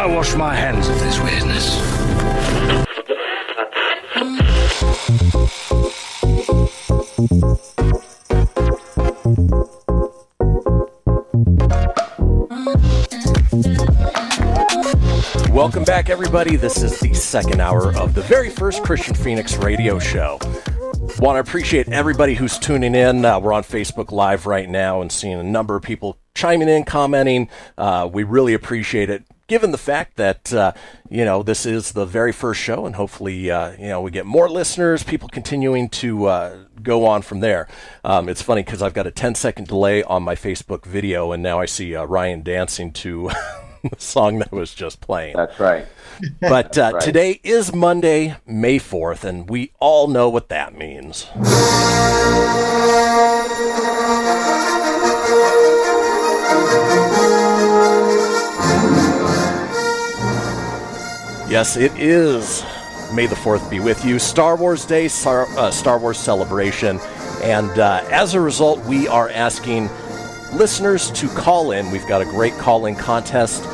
I wash my hands of this weirdness. Welcome back, everybody. This is the second hour of the very first Kristian Fenix radio show. Want to appreciate everybody who's tuning in. Uh, we're on Facebook Live right now and seeing a number of people chiming in, commenting. Uh, we really appreciate it. Given the fact that uh, you know this is the very first show, and hopefully uh, you know we get more listeners, people continuing to uh, go on from there. Um, it's funny because I've got a 10 second delay on my Facebook video, and now I see uh, Ryan dancing to the song that was just playing. That's right. But uh, That's right. today is Monday, May 4th, and we all know what that means. Yes, it is. May the 4th be with you. Star Wars Day, Star, uh, Star Wars celebration. And uh, as a result, we are asking listeners to call in. We've got a great call in contest.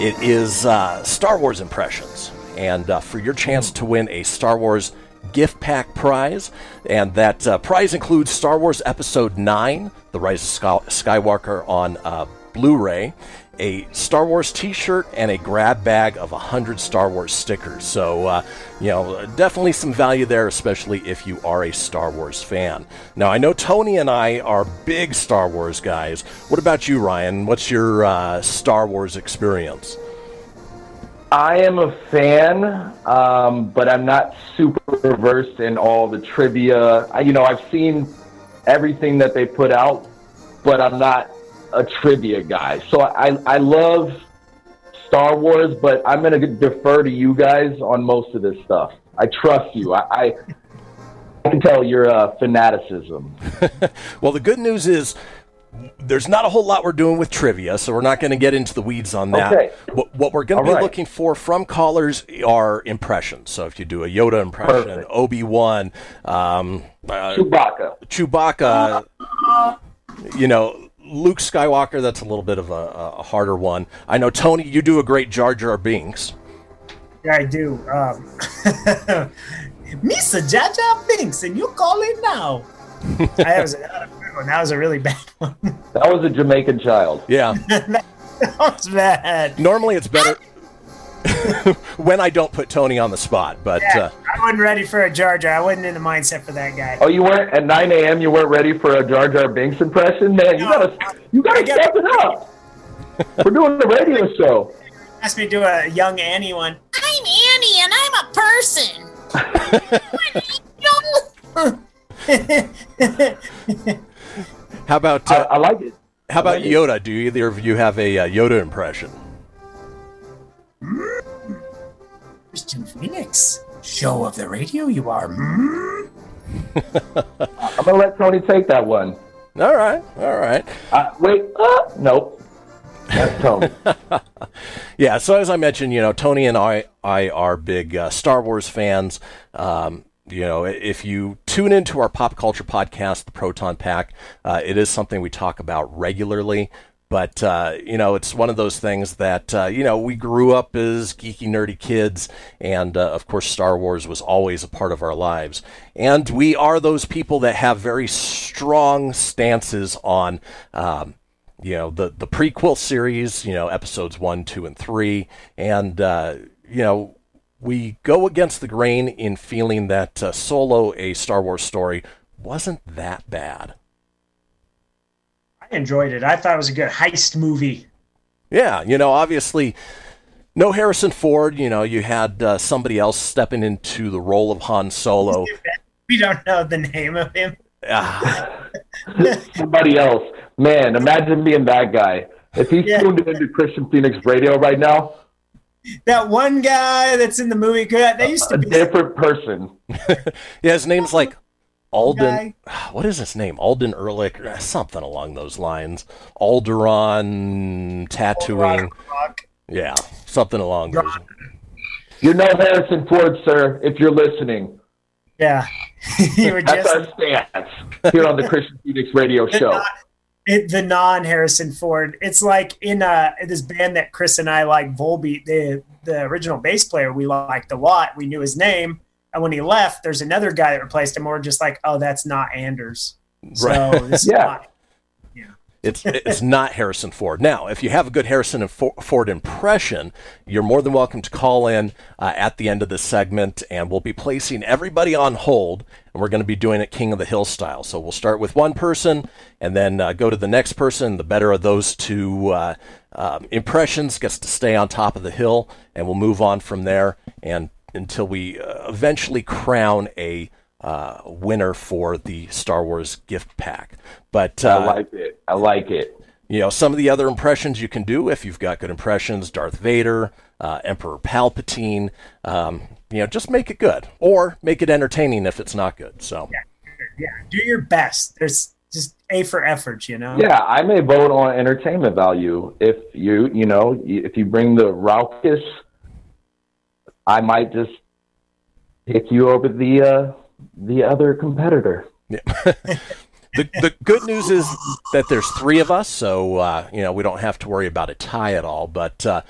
It is uh, Star Wars impressions. And uh, for your chance to win a Star Wars gift pack prize, and that uh, prize includes Star Wars Episode 9, The Rise of Skywalker on uh, Blu ray, a Star Wars t shirt, and a grab bag of 100 Star Wars stickers. So, uh, you know, definitely some value there, especially if you are a Star Wars fan. Now, I know Tony and I are big Star Wars guys. What about you, Ryan? What's your uh, Star Wars experience? I am a fan, um, but I'm not super versed in all the trivia. I, you know, I've seen everything that they put out, but I'm not a trivia guy. So I, I love Star Wars, but I'm going to defer to you guys on most of this stuff. I trust you. I, I, I can tell your uh, fanaticism. Well, the good news is there's not a whole lot we're doing with trivia, so we're not going to get into the weeds on that. Okay. What, what we're going to be right. looking for from callers are impressions. So if you do a Yoda impression. Obi Wan, um, uh, Chewbacca. Chewbacca, you know, Luke Skywalker. That's a little bit of a, a harder one. I know Tony, you do a great Jar Jar Binks. Yeah, I do. Um, Misa Jar Binks, and you call it now. that was another good one. That was a really bad one. That was a Jamaican child. Yeah. that was bad. Normally it's better when I don't put Tony on the spot, but. Yeah, Uh, I wasn't ready for a Jar Jar. I wasn't in the mindset for that guy. Oh, you weren't at 9 a.m. You weren't ready for a Jar Jar Binks impression, man. You gotta, you gotta step it up. We're doing the radio show. Asked me to do a young Annie one. I'm Annie and I'm a person. How about I, uh, I like it. how about like it. Yoda? Do either of you have a uh, Yoda impression? Kristian Fenix. Show of the radio you are. Hmm? I'm gonna let Tony take that one. All right, all right. Uh, wait, uh, nope. That's Tony. Yeah. So as I mentioned, you know, Tony and I, I are big uh, Star Wars fans. Um, you know, if you tune into our pop culture podcast, the Proton Pack, uh, it is something we talk about regularly. But uh, you know, it's one of those things that uh, you know we grew up as geeky, nerdy kids, and uh, of course, Star Wars was always a part of our lives. And we are those people that have very strong stances on. Um, you know the the prequel series you know episodes one two and three and uh, you know we go against the grain in feeling that uh, solo a star wars story wasn't that bad I enjoyed it. I thought it was a good heist movie. yeah you know obviously no harrison ford you know you had uh, somebody else stepping into the role of han solo We don't know the name of him. Ah, Somebody else. Man, imagine being that guy. If he's Yeah. tuned into Kristian Fenix radio right now, That one guy that's in the movie. They used a to be. A different person. yeah his name's like Alden, Guy. what is his name? Alden Ehrlich, something along those lines. Alderon tattooing. Rock. Yeah, something along those. You're know Harrison Ford, sir, if you're listening. Yeah, you were That's just our stance here on the Kristian Fenix radio show. it, the non Harrison Ford. It's like in uh this band that Chris and I like, Volbeat. The the original bass player we liked a lot. We knew his name, and when he left, there's another guy that replaced him. We're just like, oh, that's not Anders. So Right. is Yeah. not- It's it's not Harrison Ford. Now, if you have a good Harrison Ford impression, you're more than welcome to call in uh, at the end of this segment, and we'll be placing everybody on hold, and we're going to be doing it King of the Hill style. So we'll start with one person, and then uh, go to the next person. The better of those two uh, um, impressions gets to stay on top of the hill, and we'll move on from there, and until we uh, eventually crown a uh, winner for the Star Wars gift pack. But uh, I like it. I like it. You know, some of the other impressions you can do if you've got good impressions: Darth Vader, uh, Emperor Palpatine. Um, you know, just make it good, or make it entertaining if it's not good. So, yeah, yeah, do your best. There's just a for effort, you know. Yeah, I may vote on entertainment value if you, you know, if you bring the raucous, I might just pick you over the uh, the other competitor. Yeah. the the good news is that there's three of us, so uh, you know we don't have to worry about a tie at all. But uh,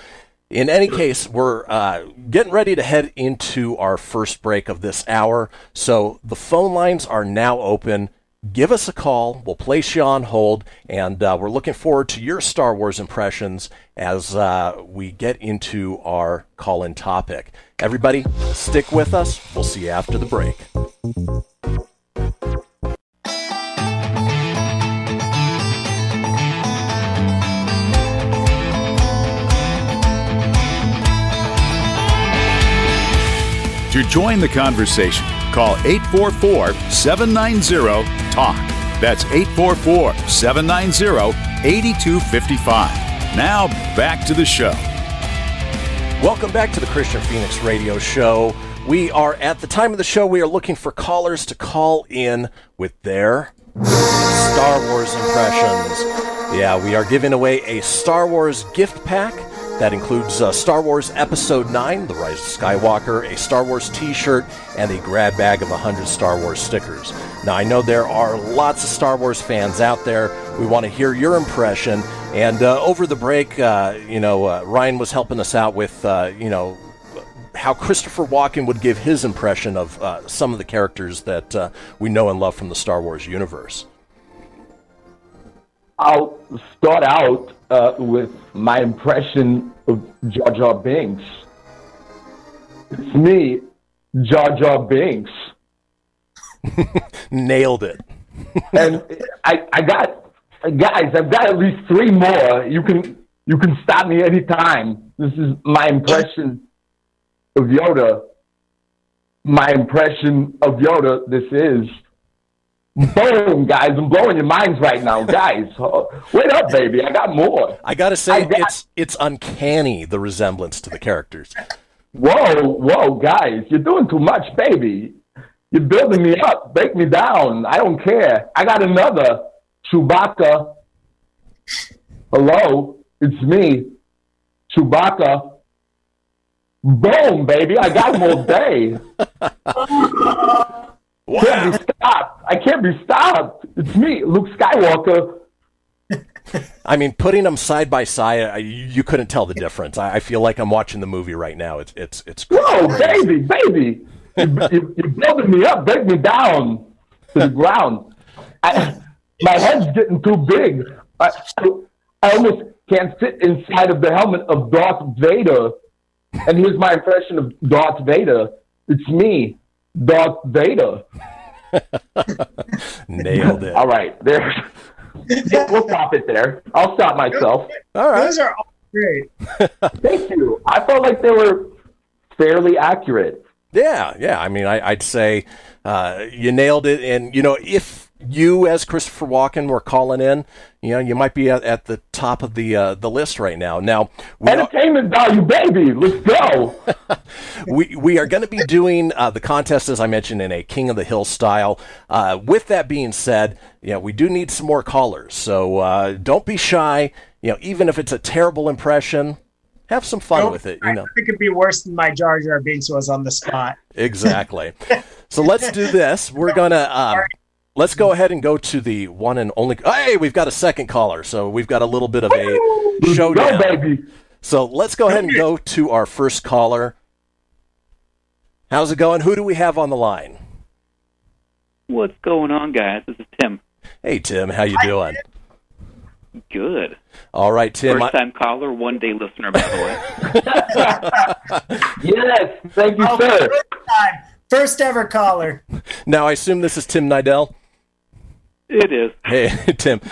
in any case, we're uh, getting ready to head into our first break of this hour. So the phone lines are now open. Give us a call. We'll place you on hold, and uh, we're looking forward to your Star Wars impressions as uh, we get into our call-in topic. Everybody, stick with us. We'll see you after the break. To join the conversation, call 844 790 TALK. That's 844 790 8255. Now back to the show. Welcome back to the Kristian Fenix Radio Show. We are at the time of the show, we are looking for callers to call in with their Star Wars impressions. Yeah, we are giving away a Star Wars gift pack that includes uh, Star Wars Episode 9, The Rise of Skywalker, a Star Wars t shirt, and a grab bag of 100 Star Wars stickers. Now, I know there are lots of Star Wars fans out there. We want to hear your impression. And uh, over the break, uh, you know, uh, Ryan was helping us out with, uh, you know, how Christopher Walken would give his impression of uh, some of the characters that we know and love from the Star Wars universe. I'll start out uh, with my impression of Jar Jar Binks. It's me, Jar Jar Binks. Nailed it. and I, I got guys. I've got at least three more. You can you can stop me anytime. This is my impression of Yoda, my impression of Yoda, this is. Boom, guys! I'm blowing your minds right now, guys. wait up, baby! I got more. I gotta say, I got... it's it's uncanny the resemblance to the characters. Whoa, whoa, guys! You're doing too much, baby. You're building me up, break me down. I don't care. I got another Chewbacca. Hello, it's me, Chewbacca. Boom, baby. I got him all day. wow. Can't be stopped. I can't be stopped. It's me, Luke Skywalker. I mean, putting them side by side, I, you couldn't tell the difference. I, I, feel like I'm watching the movie right now. It's it's it's. Whoa, baby, baby! you, are building me up, break me down to the ground. I, my head's getting too big. I, I almost can't fit inside of the helmet of Darth Vader. And here's my impression of Darth Vader. It's me, Darth Vader. Nailed it. All right, there. we'll stop it there. I'll stop myself. All right. Those are all great. Thank you. I felt like they were fairly accurate. Yeah, yeah. I mean, I, would say uh, you nailed it. And you know, if you as Christopher Walken were calling in, you know, you might be at, at the top of the uh, the list right now. Now, entertainment value, baby, let's go. we we are going to be doing uh, the contest as I mentioned in a King of the Hill style. Uh, with that being said, you know, we do need some more callers, so uh, don't be shy. You know, even if it's a terrible impression, have some fun with it. You know, it could be worse than my Jar Jar Binks was on the spot. Exactly. so let's do this. We're gonna. Um, let's go ahead and go to the one and only. Hey, we've got a second caller, so we've got a little bit of a showdown. Go, baby. So let's go ahead and go to our first caller. How's it going? Who do we have on the line? What's going on, guys? This is Tim. Hey, Tim. How you doing? Good. All right, Tim. First I- time caller, one day listener, by the way. yes, thank you, Oh, sir. First time, first ever caller. now, I assume this is Tim Nidell. It is. Hey, Tim. Damn,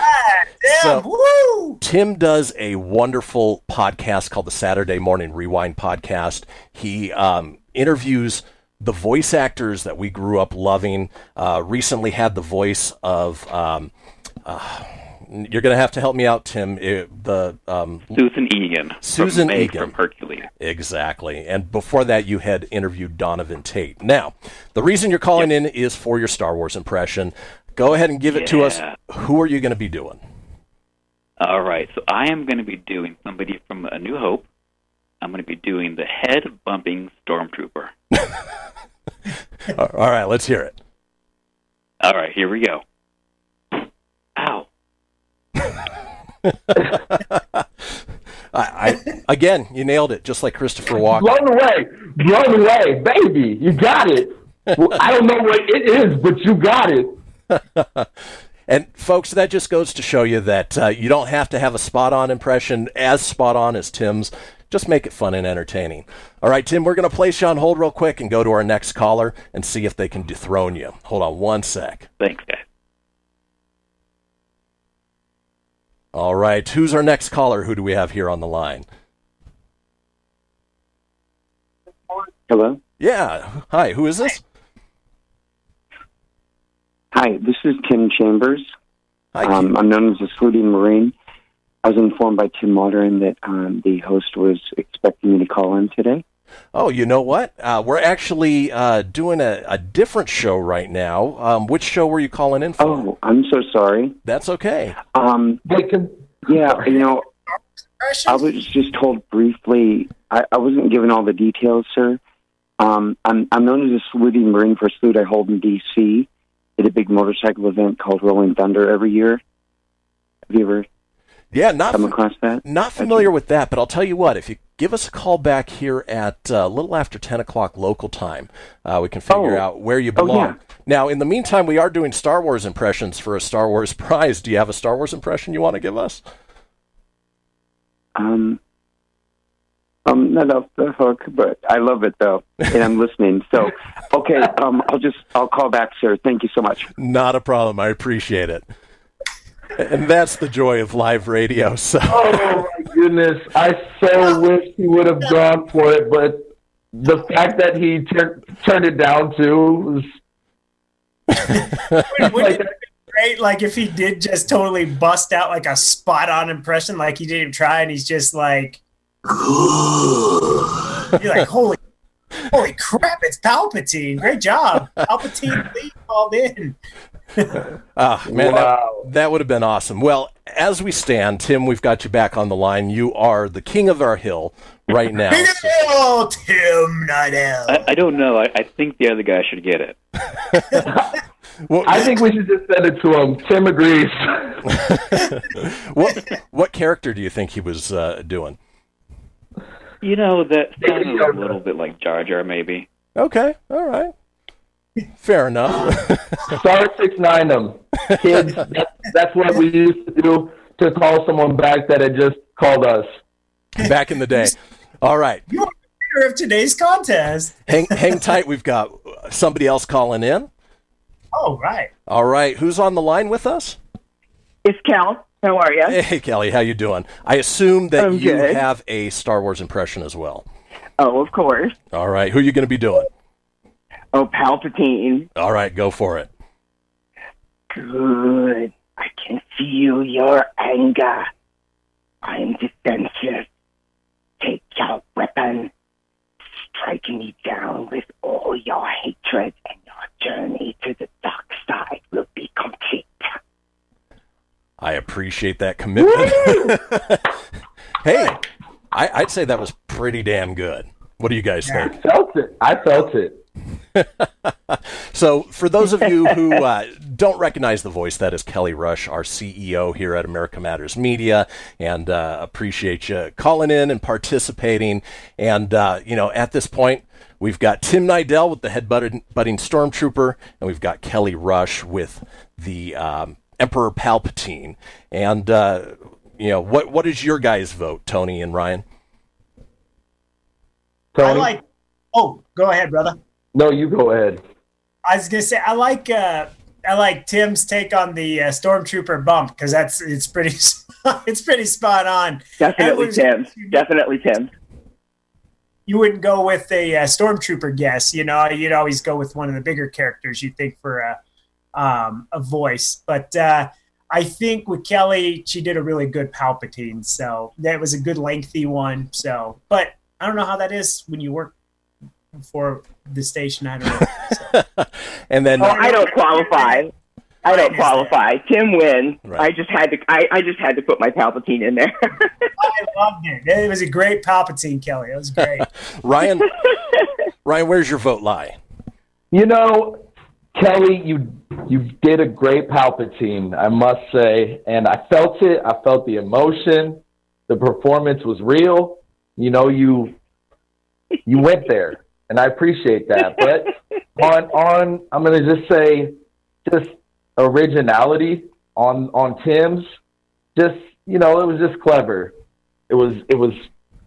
So- woo! Tim does a wonderful podcast called the Saturday Morning Rewind Podcast. He um, interviews the voice actors that we grew up loving. Uh, recently had the voice of. Um, uh, you're going to have to help me out, Tim. It- the um, Susan Egan. Susan from Egan. from Hercules. Exactly. And before that, you had interviewed Donovan Tate. Now, the reason you're calling in is for your Star Wars impression. Go ahead and give it to us. Who are you going to be doing? All right, so I am going to be doing somebody from A New Hope. I'm going to be doing the head bumping stormtrooper. All right, let's hear it. All right, here we go. Ow. I, I again, you nailed it, just like Christopher Walken. Blown away, blown away, baby. You got it. Well, I don't know what it is, but you got it. And folks, that just goes to show you that uh, you don't have to have a spot on impression as spot on as Tim's. Just make it fun and entertaining. All right, Tim, we're going to place you on hold real quick and go to our next caller and see if they can dethrone you. Hold on one sec. Thanks, guys. All right, who's our next caller? Who do we have here on the line? Hello. Yeah. Hi, who is this? Hi, this is Tim Chambers. Hi, um, I'm known as a saluting Marine. I was informed by Tim Modern that um, the host was expecting me to call in today. Oh, you know what? Uh, we're actually uh, doing a, a different show right now. Um, which show were you calling in for? Oh, I'm so sorry. That's okay. Um, yeah, you know, I was just told briefly. I, I wasn't given all the details, sir. Um, I'm, I'm known as a saluting Marine for a salute I hold in D.C. at a big motorcycle event called Rolling Thunder every year. Have you ever Yeah, not come across that? Not familiar with that, but I'll tell you what. If you give us a call back here at uh, a little after ten o'clock local time, uh, we can figure Oh. out where you Oh, belong. yeah. Now, in the meantime, we are doing Star Wars impressions for a Star Wars prize. Do you have a Star Wars impression you want to give us? Um, I'm not off the hook, but I love it though, and I'm listening. So, okay, um, I'll just I'll call back, sir. Thank you so much. Not a problem. I appreciate it. And that's the joy of live radio. So, Oh my goodness! I so wish he would have gone for it, but the fact that he tur- turned it down too was Wouldn't great? Like if he did just totally bust out like a spot on impression, like he didn't try, and he's just like, you're like, holy, holy crap! It's Palpatine. Great job, Palpatine. Lee called in. ah, man, Wow. that, that would have been awesome. Well, as we stand, Tim, we've got you back on the line. You are the king of our hill right now. King of Hill, Tim Nidell. I, I don't know. I, I think the other guy should get it. What, I think we should just send it to him. Tim agrees. what what character do you think he was uh, doing? You know, that sounded a little bit like Jar Jar, maybe. Okay, all right, fair enough. Star six nine them kids. That's, that's what we used to do to call someone back that had just called us. Back in the day. All right, You're the winner of today's contest. hang hang tight. We've got somebody else calling in. Oh right. All right, who's on the line with us? It's Cal. How are you? Hey, Kelly, how you doing? I assume that I'm you good. have a Star Wars impression as well. Oh, of course. All right, who are you going to be doing? Oh, Palpatine. All right, go for it. Good. I can feel your anger. I'm defenseless. Take your weapon. Strike me down with all your hatred, and your journey to the dark side will be complete. I appreciate that commitment. hey, I, I'd say that was pretty damn good. What do you guys think? I felt it. I felt it. So, for those of you who uh, don't recognize the voice, that is Kelly Rush, our CEO here at America Matters Media, and uh, appreciate you calling in and participating. And, uh, you know, at this point, we've got Tim Nidell with the head butting, butting stormtrooper, and we've got Kelly Rush with the um, Emperor Palpatine. And uh, you know, what what is your guys' vote, Tony and Ryan? I like. Oh, go ahead, brother. No, you go ahead. I was gonna say I like uh, I like Tim's take on the uh, stormtrooper bump because that's it's pretty it's pretty spot on. Definitely was- Tim. Definitely Tim. You wouldn't go with a, uh stormtrooper guess, you know. You'd always go with one of the bigger characters. You think for a um, a voice, but uh, I think with Kelly, she did a really good Palpatine. So that was a good lengthy one. So, but I don't know how that is when you work for the station. I don't know. And then Oh, I don't qualify. I don't qualify. Tim wins. I just had to. I, I just had to put my Palpatine in there. I loved it. It was a great Palpatine, Kelly. It was great. Ryan, Ryan, where's your vote lie? You know, Kelly, you you did a great Palpatine, I must say, and I felt it. I felt the emotion. The performance was real. You know, you you went there, and I appreciate that. But on on, I'm gonna just say, just originality on on Tim's. Just you know, it was just clever. It was it was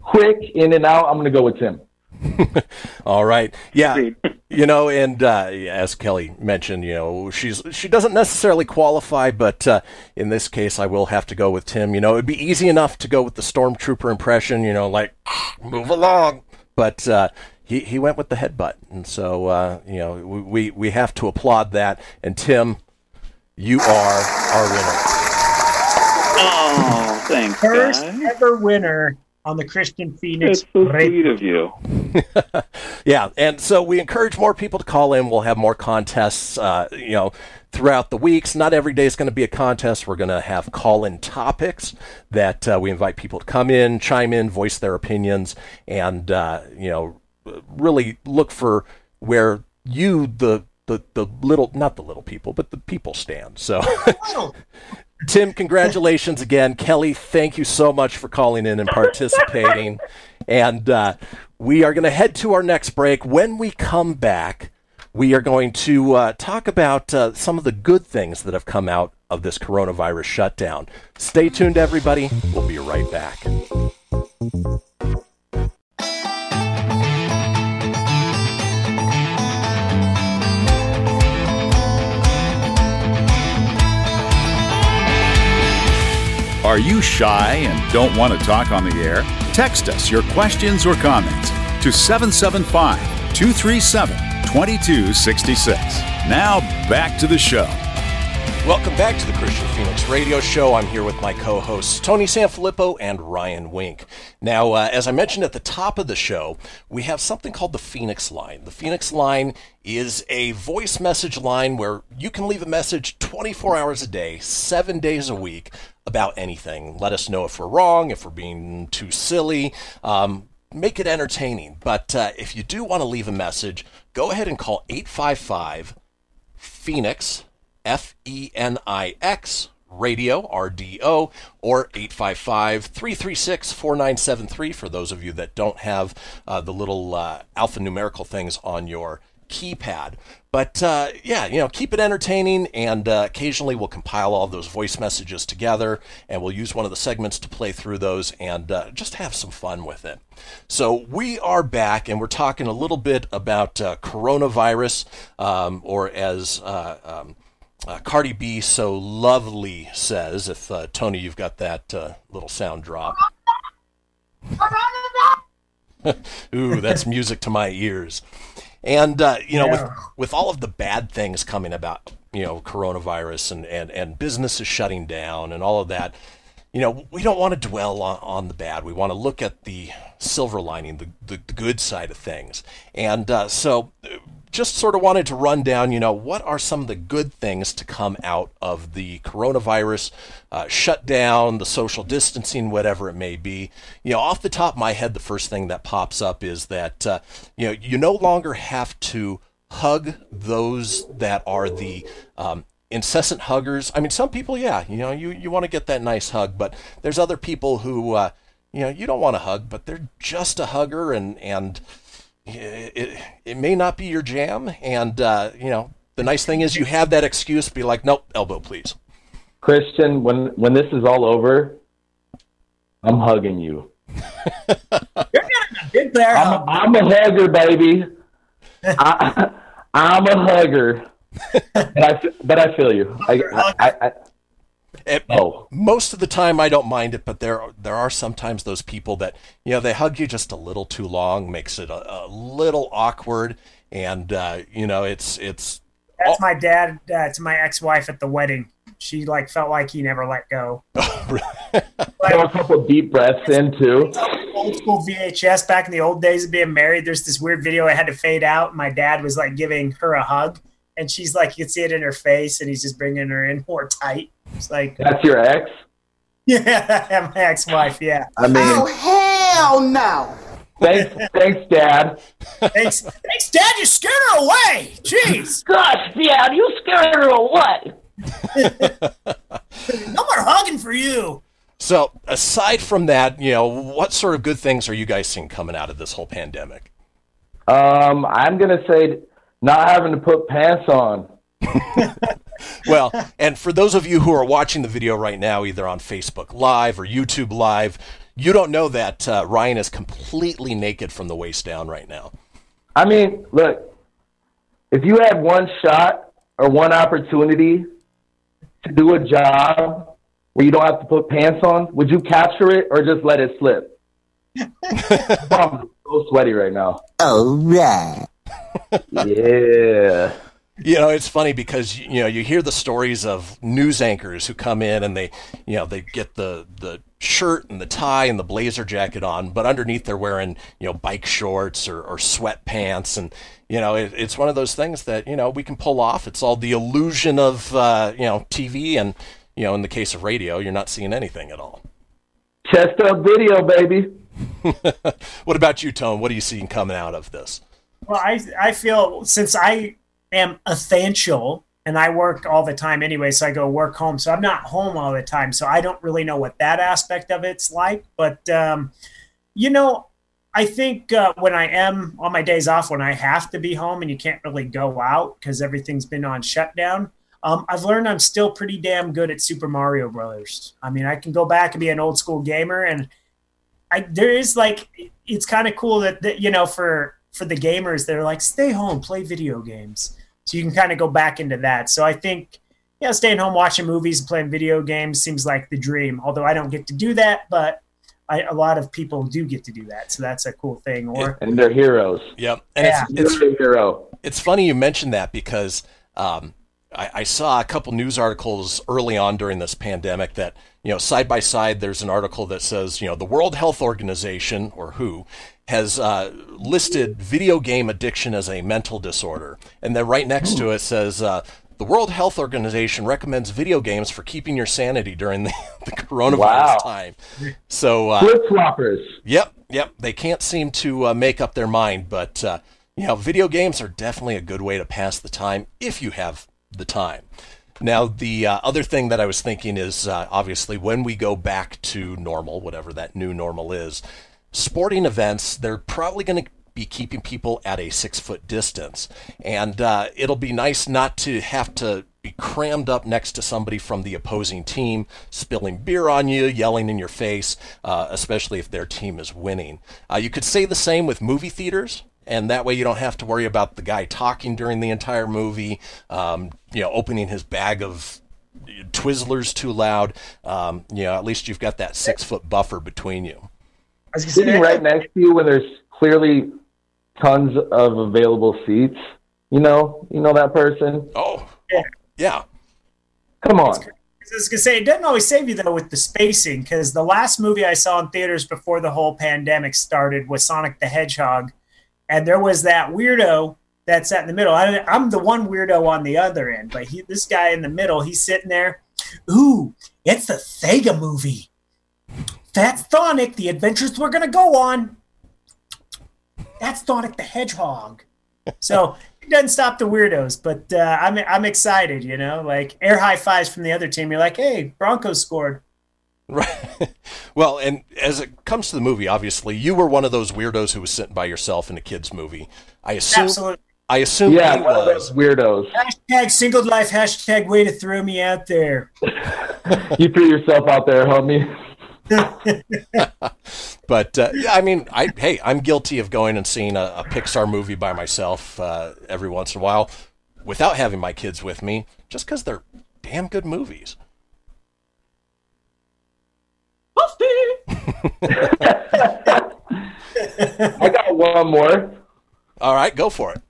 quick in and out. I'm gonna go with Tim. All right. Yeah. You know, and uh, as Kelly mentioned, you know, she's she doesn't necessarily qualify, but uh, in this case, I will have to go with Tim. You know, it'd be easy enough to go with the stormtrooper impression. You know, like move along, but uh, he he went with the headbutt, and so uh, you know we, we we have to applaud that. And Tim, you are our winner. Oh, thanks, First guys. ever winner on the Kristian Fenix. That's so radio. sweet of you. yeah, and so we encourage more people to call in. We'll have more contests, uh, you know, throughout the weeks. Not every day is going to be a contest. We're going to have call-in topics that uh, we invite people to come in, chime in, voice their opinions, and uh, you know, really look for where you the the the little not the little people, but the people stand. So. Tim, congratulations again. Kelly, thank you so much for calling in and participating. and uh, we are going to head to our next break. When we come back, we are going to uh, talk about uh, some of the good things that have come out of this coronavirus shutdown. Stay tuned, everybody. We'll be right back. Are you shy and don't want to talk on the air? Text us your questions or comments to 775 237 2266. Now back to the show. Welcome back to the Kristian Fenix Radio Show. I'm here with my co-hosts Tony Sanfilippo and Ryan Wink. Now, uh, as I mentioned at the top of the show, we have something called the Fenix Line. The Fenix Line is a voice message line where you can leave a message 24 hours a day, seven days a week about anything. Let us know if we're wrong, if we're being too silly. Um, make it entertaining. But uh, if you do want to leave a message, go ahead and call 855 Fenix, F E N I X, radio, R D O, or 855 336 4973 for those of you that don't have uh, the little uh, alphanumerical things on your keypad. But uh, yeah, you know, keep it entertaining, and uh, occasionally we'll compile all those voice messages together, and we'll use one of the segments to play through those and uh, just have some fun with it. So we are back, and we're talking a little bit about uh, coronavirus, um, or as uh, um, uh, Cardi B so lovely says, if Tony, you've got that little sound drop. Ooh, that's music to my ears. And uh, you know, Yeah. with with all of the bad things coming about, you know, coronavirus and and and businesses shutting down and all of that, you know, we don't want to dwell on, on the bad. We want to look at the silver lining, the the, the good side of things. And uh, so, just sort of wanted to run down, you know, what are some of the good things to come out of the coronavirus uh, shutdown, the social distancing, whatever it may be. You know, off the top of my head, the first thing that pops up is that, uh, you know, you no longer have to hug those that are the um, incessant huggers. I mean, some people, yeah, you know, you, you want to get that nice hug, but there's other people who, uh, you know, you don't want to hug, but they're just a hugger and, and, it, it, it may not be your jam and uh, you know the nice thing is you have that excuse to be like nope elbow please Kristian, when when this is all over, I'm hugging you. Big bear I'm, hug. I'm a hugger, baby. I, I'm a hugger. but, I, but I feel you. I, I, I, I, It- Oh. Most of the time, I don't mind it, but there there are sometimes those people that you know they hug you just a little too long, makes it a, a little awkward, and uh, you know it's it's That's my dad uh, to my ex-wife at the wedding. She like felt like he never let go. throw a couple deep breaths in too. Old school VHS back in the old days of being married. There's this weird video I had to fade out. My dad was like giving her a hug, and she's like, you can see it in her face, and he's just bringing her in more tight. It's like, That's your ex. yeah, my ex-wife. Yeah. I mean, Oh, hell no. thanks, thanks, Dad. Thanks, thanks, Dad. You scared her away. Jeez. Gosh, Dad, you scared her away. No more hugging for you. so. Aside from that, you know, what sort of good things are you guys seeing coming out of this whole pandemic? Um, I'm gonna say not having to put pants on. Well, and for those of you who are watching the video right now, either on Facebook Live or YouTube Live, you don't know that uh, Ryan is completely naked from the waist down right now. I mean, look, if you had one shot or one opportunity to do a job where you don't have to put pants on, would you capture it or just let it slip? I'm so sweaty right now. All right. Yeah. You know, it's funny because you know you hear the stories of news anchors who come in and they, you know, they get the the shirt and the tie and the blazer jacket on, but underneath they're wearing you know bike shorts or, or sweatpants, and you know it, it's one of those things that you know we can pull off. It's all the illusion of uh, you know TV, and you know in the case of radio, you're not seeing anything at all. Chest up video, baby. What about you, Tone? What are you seeing coming out of this? Well, I I feel since I am essential and I work all the time anyway, so I go work home. So I'm not home all the time, so I don't really know what that aspect of it's like. But um, you know, I think uh, when I am on my days off, when I have to be home and you can't really go out because everything's been on shutdown. Um, I've learned I'm still pretty damn good at Super Mario Brothers. I mean, I can go back and be an old school gamer, and I there is like it's kind of cool that, that you know for for the gamers they're like stay home play video games so you can kind of go back into that so i think yeah staying home watching movies and playing video games seems like the dream although i don't get to do that but I, a lot of people do get to do that so that's a cool thing or And they're heroes. Yep, and Yeah. it's it's a hero. It's funny you mentioned that because um, I, I saw a couple news articles early on during this pandemic that, you know, side by side, there's an article that says, you know, the World Health Organization, or WHO, has uh, listed video game addiction as a mental disorder. And then right next to it says, uh, the World Health Organization recommends video games for keeping your sanity during the, the coronavirus Wow. time. So, uh, Flip floppers. Yep, yep. They can't seem to uh, make up their mind, but uh, you know, video games are definitely a good way to pass the time if you have the time. Now, the uh, other thing that I was thinking is uh, obviously when we go back to normal, whatever that new normal is, sporting events, they're probably going to be keeping people at a six foot distance. And uh, it'll be nice not to have to be crammed up next to somebody from the opposing team, spilling beer on you, yelling in your face, uh, especially if their team is winning. Uh, you could say the same with movie theaters. And that way, you don't have to worry about the guy talking during the entire movie, um, you know, opening his bag of Twizzlers too loud. Um, you know, at least you've got that six foot buffer between you. I was Sitting right next to you when there's clearly tons of available seats. You know, you know that person. Oh, Yeah. yeah. Come on. I was gonna say it doesn't always save you though with the spacing because the last movie I saw in theaters before the whole pandemic started was Sonic the Hedgehog, and there was that weirdo that sat in the middle. I, I'm the one weirdo on the other end, but he, this guy in the middle, he's sitting there. Ooh, it's the Sega movie. That's Sonic. The adventures we're gonna go on. That's Sonic the Hedgehog. So it doesn't stop the weirdos, but uh, I'm I'm excited. You know, like air high fives from the other team. You're like, hey, Broncos scored. Right. well, and as it comes to the movie, obviously, you were one of those weirdos who was sitting by yourself in a kids' movie. I assume. Absolutely. I assume yeah, he one of those weirdos. Hashtag single life. Hashtag way to throw me out there. You threw yourself out there, homie. But uh, yeah, I mean, I hey, I'm guilty of going and seeing a, a Pixar movie by myself uh, every once in a while, without having my kids with me, just because they're damn good movies. I got one more. All right, go for it.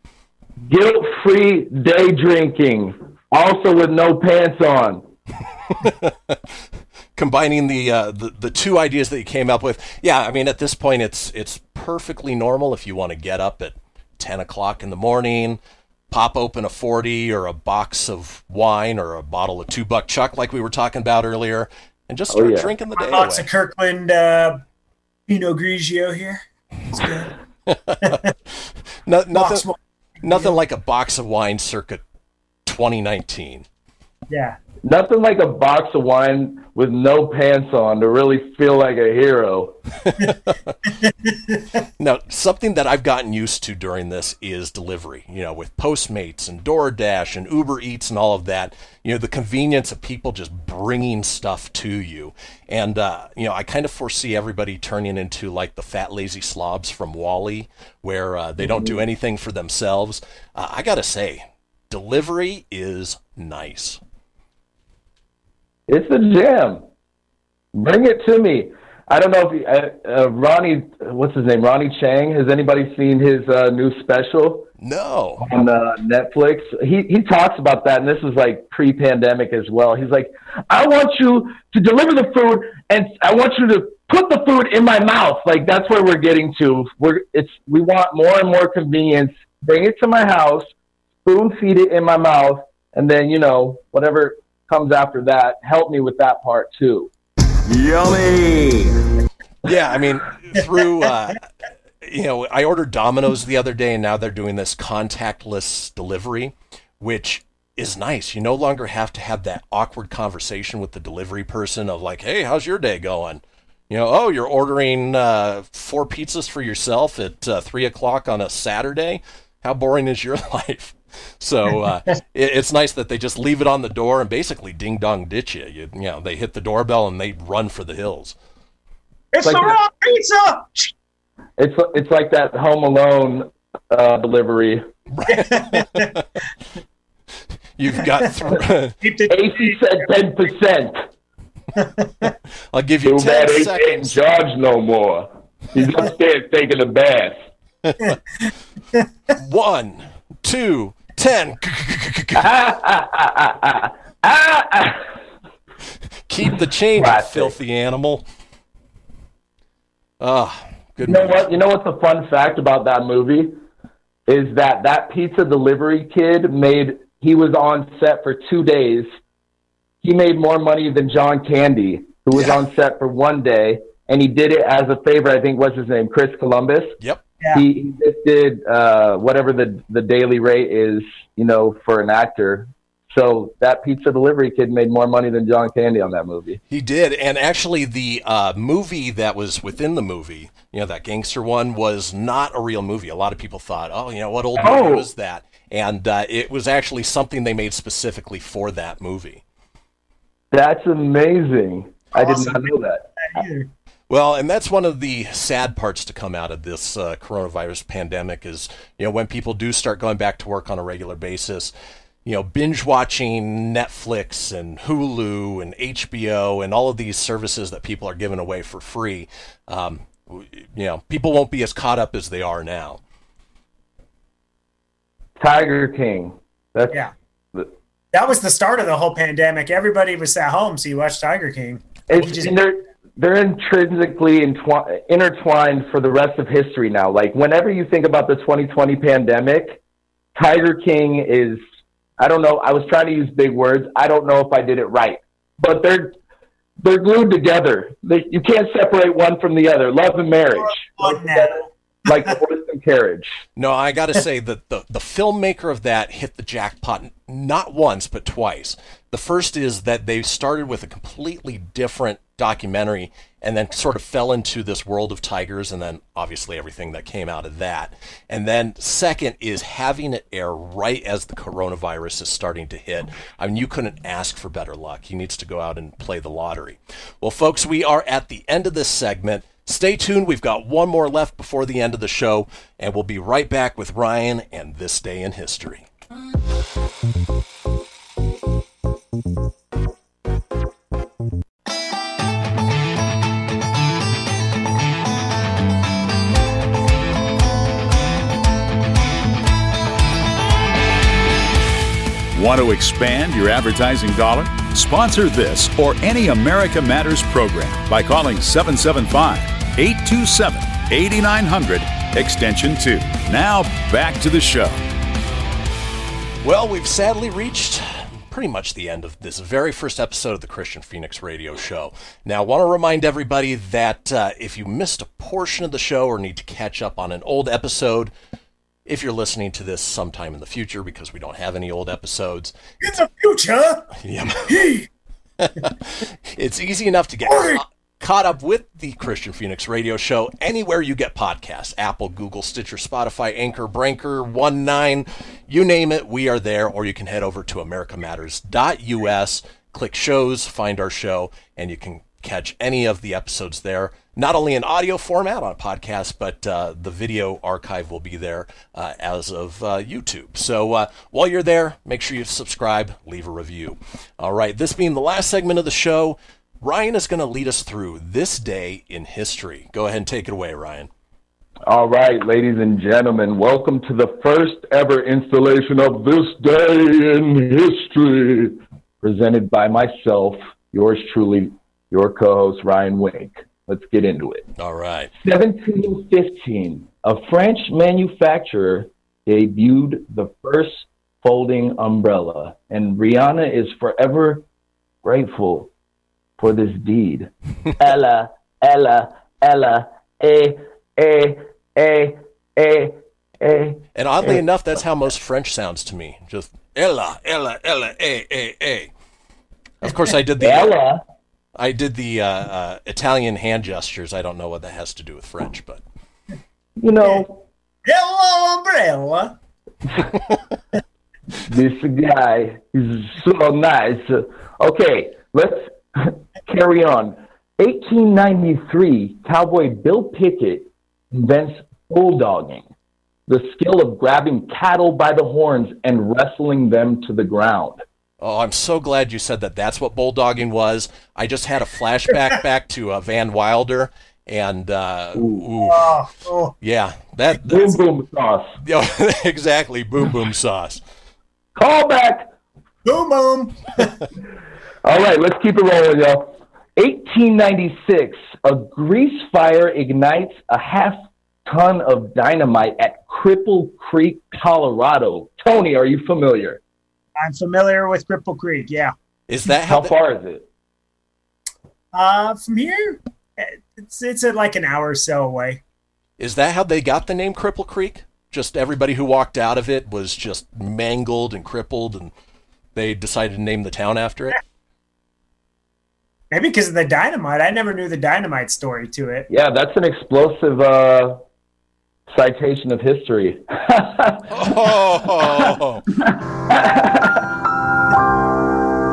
Guilt-free day drinking, also with no pants on. Combining the, uh, the the two ideas that you came up with, yeah, I mean, at this point, it's it's perfectly normal if you want to get up at ten o'clock in the morning, pop open a forty or a box of wine or a bottle of two buck chuck, like we were talking about earlier, and just Oh, start yeah. drinking the day Lots away. of Kirkland uh, Pinot Grigio here. It's good. No, Box nothing, wine. nothing like a box of wine circa 2019. Yeah. Nothing like a box of wine with no pants on to really feel like a hero. Now, something that I've gotten used to during this is delivery. You know, with Postmates and DoorDash and Uber Eats and all of that. You know, the convenience of people just bringing stuff to you, and uh, you know, I kind of foresee everybody turning into like the fat lazy slobs from WALL-E, where uh, they don't do anything for themselves. Uh, I gotta say, delivery is nice. It's the jam. Bring it to me. I don't know if you, uh, uh, Ronnie, what's his name? Ronny Chieng. Has anybody seen his uh, new special No. on uh, Netflix? He he talks about that, and this was like pre-pandemic as well. He's like, I want you to deliver the food, and I want you to put the food in my mouth. Like that's where we're getting to. We're it's we want more and more convenience. Bring it to my house, spoon feed it in my mouth, and then you know whatever comes after that, help me with that part too. Yummy. Yeah, I mean, through uh, you know, I ordered Domino's the other day, and now they're doing this contactless delivery, which is nice. You no longer have to have that awkward conversation with the delivery person of like, "Hey, how's your day going?" You know, oh, you're ordering uh, four pizzas for yourself at uh, three o'clock on a Saturday. How boring is your life? So uh, it, it's nice that they just leave it on the door and basically ding dong ditch you. you. You know, they hit the doorbell and they run for the hills. It's Like the that. wrong pizza. It's it's like that Home Alone uh, delivery. You've got. Th- AC said ten percent. I'll give you Too ten bad AC seconds. ain't charged no more. He's upstairs taking a bath. One, two, ten. Keep the change, you Classic. filthy animal. Ah, good You know what? You know what's a fun fact about that movie is that that pizza delivery kid made. He was on set for two days. He made more money than John Candy, who was Yeah. on set for one day, and he did it as a favor. I think what's his name, Chris Columbus. Yep. Yeah. He, he just did uh, whatever the the daily rate is, you know, for an actor. So that pizza delivery kid made more money than John Candy on that movie. He did, and actually, the uh, movie that was within the movie, you know, that gangster one, was not a real movie. A lot of people thought, "Oh, you know, what old movie Oh. was that?" And uh, it was actually something they made specifically for that movie. That's amazing. I did not know that. Either. Well, and that's one of the sad parts to come out of this uh, coronavirus pandemic is, you know, when people do start going back to work on a regular basis, you know, binge watching Netflix and Hulu and HBO and all of these services that people are giving away for free. Um, you know, people won't be as caught up as they are now. Tiger King. That's Yeah. That was the start of the whole pandemic. Everybody was at home, so you watched Tiger King. It's, You just- and they're they're intrinsically intertwined for the rest of history now. Like whenever you think about the 2020 pandemic, Tiger King is I don't know. I was trying to use big words. I don't know if I did it right, but they're they're glued together. They, you can't separate one from the other. Love and marriage, like horse and carriage. No, I got to say that the, the filmmaker of that hit the jackpot not once, but twice. The first is that they started with a completely different documentary and then sort of fell into this world of tigers and then obviously everything that came out of that. And then second is having it air right as the coronavirus is starting to hit. I mean, you couldn't ask for better luck. He needs to go out and play the lottery. Well, folks, we are at the end of this segment. Stay tuned. We've got one more left before the end of the show, and we'll be right back with Ryan and this day in history. Want to expand your advertising dollar? Sponsor this or any America Matters program by calling 775 827 8900 extension 2. Now back to the show. Well, we've sadly reached pretty much the end of this very first episode of the Kristian Fenix Radio Show. Now, I want to remind everybody that uh, if you missed a portion of the show or need to catch up on an old episode, if you're listening to this sometime in the future, because we don't have any old episodes, In the future, Yeah. it's easy enough to get ca- caught up with the Kristian Fenix Radio Show anywhere you get podcasts Apple, Google, Stitcher, Spotify, Anchor, Branker, One Nine, you name it, we are there. Or you can head over to americamatters.us, click shows, find our show, and you can catch any of the episodes there. Not only in audio format on a podcast, but uh, the video archive will be there uh, as of uh, YouTube. So uh, while you're there, make sure you subscribe, leave a review. All right, this being the last segment of the show, Ryan is going to lead us through this day in history. Go ahead and take it away, Ryan. All right, ladies and gentlemen, welcome to the first ever installation of This Day in History, presented by myself, yours truly, your co host, Ryan Wink. Let's get into it. All right. 1715, a French manufacturer debuted the first folding umbrella, and Rihanna is forever grateful for this deed. Ella, Ella, Ella, eh, eh, eh, eh, eh. And oddly enough, that's how most French sounds to me. Just Ella, Ella, Ella, A, A, A. Of course, I did the Ella. I did the uh, uh, Italian hand gestures. I don't know what that has to do with French, but You know, Hello, umbrella. this guy is so nice. Okay, let's carry on. 1893, cowboy Bill Pickett invents bulldogging, the skill of grabbing cattle by the horns and wrestling them to the ground. Oh, I'm so glad you said that. That's what bulldogging was. I just had a flashback back to uh, Van Wilder, and uh, ooh, Oh, oh. yeah, that Boom boom sauce. yeah, exactly boom boom sauce. Call back. Boom, boom. All right, let's keep it rolling, y'all. 1896, a grease fire ignites a half ton of dynamite at Cripple Creek, Colorado. Tony, are you familiar? I'm familiar with Cripple Creek. Yeah. Is that How how? far is it? Uh, from here, it's it's at like an hour or so away. Is that how they got the name Cripple Creek? Just everybody who walked out of it was just mangled and crippled, and they decided to name the town after it. Maybe because of the dynamite. I never knew the dynamite story to it. Yeah, that's an explosive uh, citation of history. Oh,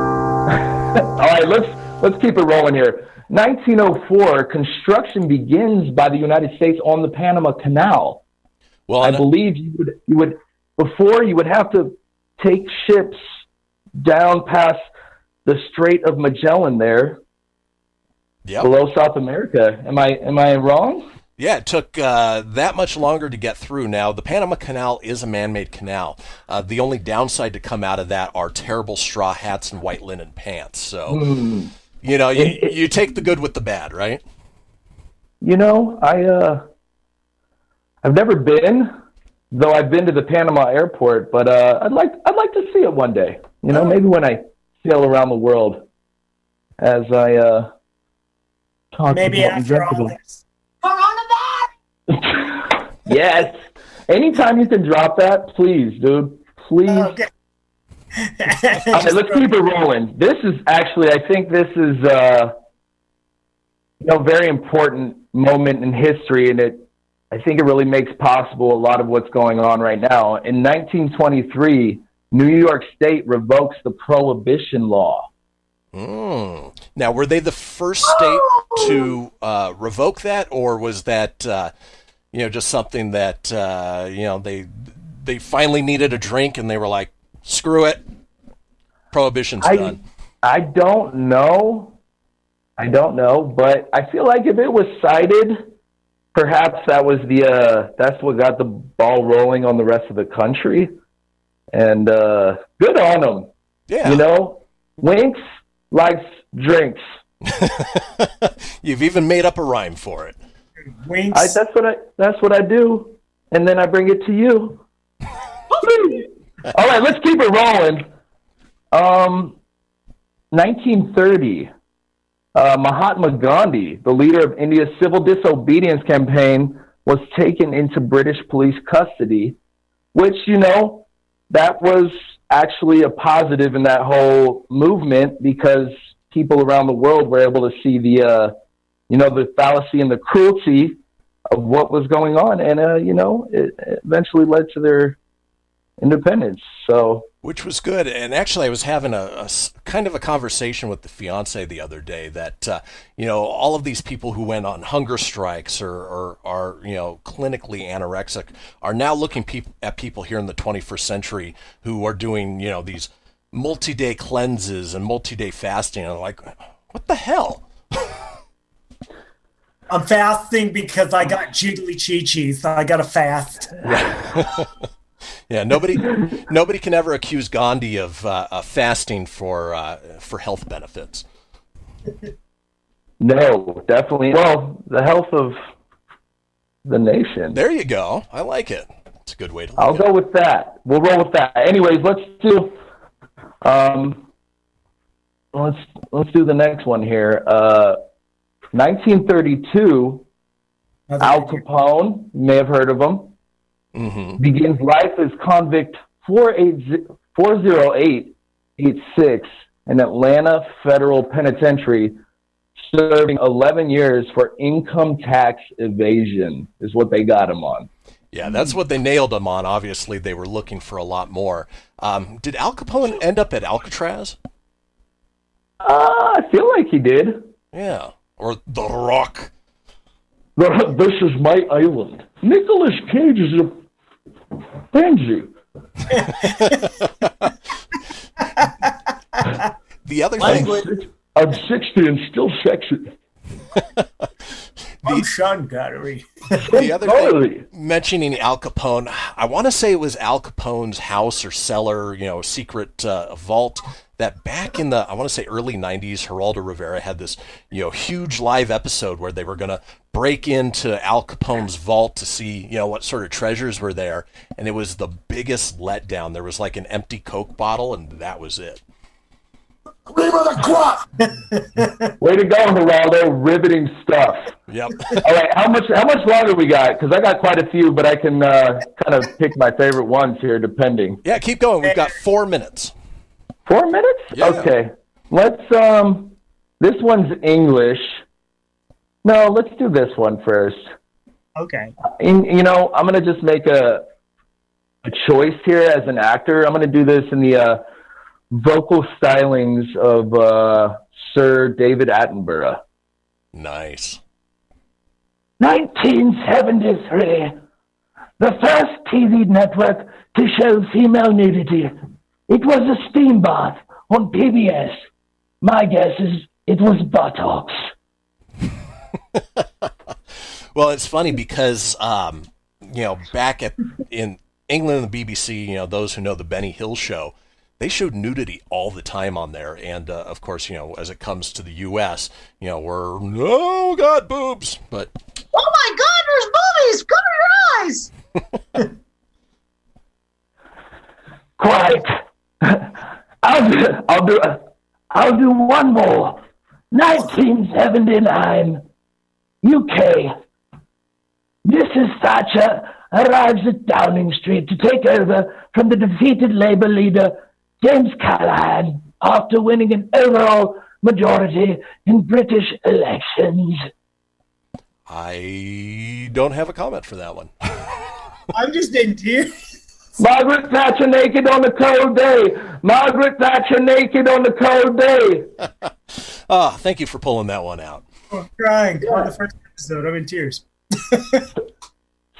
All right, let's let's keep it rolling here. 1904, construction begins by the United States on the Panama Canal. well, I believe you would you would before you would have to take ships down past the Strait of Magellan there Yep. below South America. Am I am I wrong? Yeah, it took uh, that much longer to get through. Now, the Panama Canal is a man made canal. Uh, the only downside to come out of that are terrible straw hats and white linen pants. So, Hmm. you know, you, you take the good with the bad, right? You know, I uh I've never been, though I've been to the Panama airport, but uh I'd like I'd like to see it one day. You know, maybe when I sail around the world as I uh talk Maybe about after all this. Yes. Anytime you can drop that, please, dude. Please. Okay. All right, let's keep it rolling. This is actually, I think this is uh, you know, very important moment in history, and it, I think it really makes possible a lot of what's going on right now. In 1923, New York State revokes the prohibition law. Mm. Now, were they the first state to uh, revoke that, or was that, uh, you know, just something that uh, you know they they finally needed a drink and they were like, "Screw it, prohibition's I, done." I don't know. I don't know, but I feel like if it was cited, perhaps that was the uh, that's what got the ball rolling on the rest of the country. And uh, good on them. Yeah. You know, Winks likes drinks. You've even made up a rhyme for it. Winks. I, that's what I that's what I do, and then I bring it to you. All right, let's keep it rolling. Um, 1930, uh, Mahatma Gandhi, the leader of India's civil disobedience campaign, was taken into British police custody, which you know that was actually a positive in that whole movement because people around the world were able to see the uh, you know the fallacy and the cruelty of what was going on, and uh, you know it eventually led to their independence. So Which was good. And actually, I was having a kind of a conversation with the fiance the other day that, uh, you know, all of these people who went on hunger strikes or, are, you know, clinically anorexic are now looking at people here in the 21st century who are doing, you know, these multi day cleanses and multi day fasting. And like, what the hell? I'm fasting because I got jiggly chi chi, so I got to fast. Yeah, nobody, nobody can ever accuse Gandhi of uh, uh, fasting for uh, for health benefits. no, definitely. Well, the health of the nation. There you go. I like it. It's a good way to. I'll go with that. We'll roll with that. Anyways, let's do. Um, let's let's do the next one here. Uh, 1932. Al Capone, you may have heard of him, Mm-hmm. begins life as convict 480 40886 in Atlanta Federal Penitentiary, serving 11 years for income tax evasion. Is what they got him on. Yeah, that's what they nailed him on. Obviously, they were looking for a lot more. Um, did Al Capone end up at Alcatraz? Uh, I feel like he did. Yeah, or The Rock. This is my island. Nicolas Cage is a pansy. The other thing, I'm 60 and still sexy. Oh, Sean Connery. the other thing, mentioning Al Capone, I want to say it was Al Capone's house or cellar, you know, secret uh, vault. That back in the, I want to say early '90s, Geraldo Rivera had this, you know, huge live episode where they were going to break into Al Capone's vault to see, you know, what sort of treasures were there, and it was the biggest letdown. There was like an empty Coke bottle, and that was it. The crop. Way to go, Geraldo! Riveting stuff. Yep. All right, how much how much longer we got? Because I got quite a few, but I can uh, kind of pick my favorite ones here, depending. Yeah, keep going. We've got four minutes. Four minutes? Yeah. Okay. Let's um this one's English. No, let's do this one first. Okay. In, you know, I'm gonna just make a a choice here as an actor. I'm gonna do this in the uh, vocal stylings of uh, Sir David Attenborough. Nice. 1973. The first TV network to show female nudity. It was a steam bath on PBS. My guess is it was buttocks. Well, it's funny because um, you know back at in England and the BBC, you know those who know the Benny Hill show, they showed nudity all the time on there, and uh, of course, you know as it comes to the U.S., you know we're oh god boobs, but Oh my God, there's boobies! Cover your eyes! Quite. I'll do, I'll do, I'll do one more. 1979, UK. Mrs. Thatcher arrives at Downing Street to take over from the defeated Labour leader James Callaghan after winning an overall majority in British elections. I don't have a comment for that one. I'm just in tears. Margaret Thatcher naked on a cold day. Margaret Thatcher naked on a cold day. Ah, thank you for pulling that one out. I'm crying on the first episode. I'm in tears.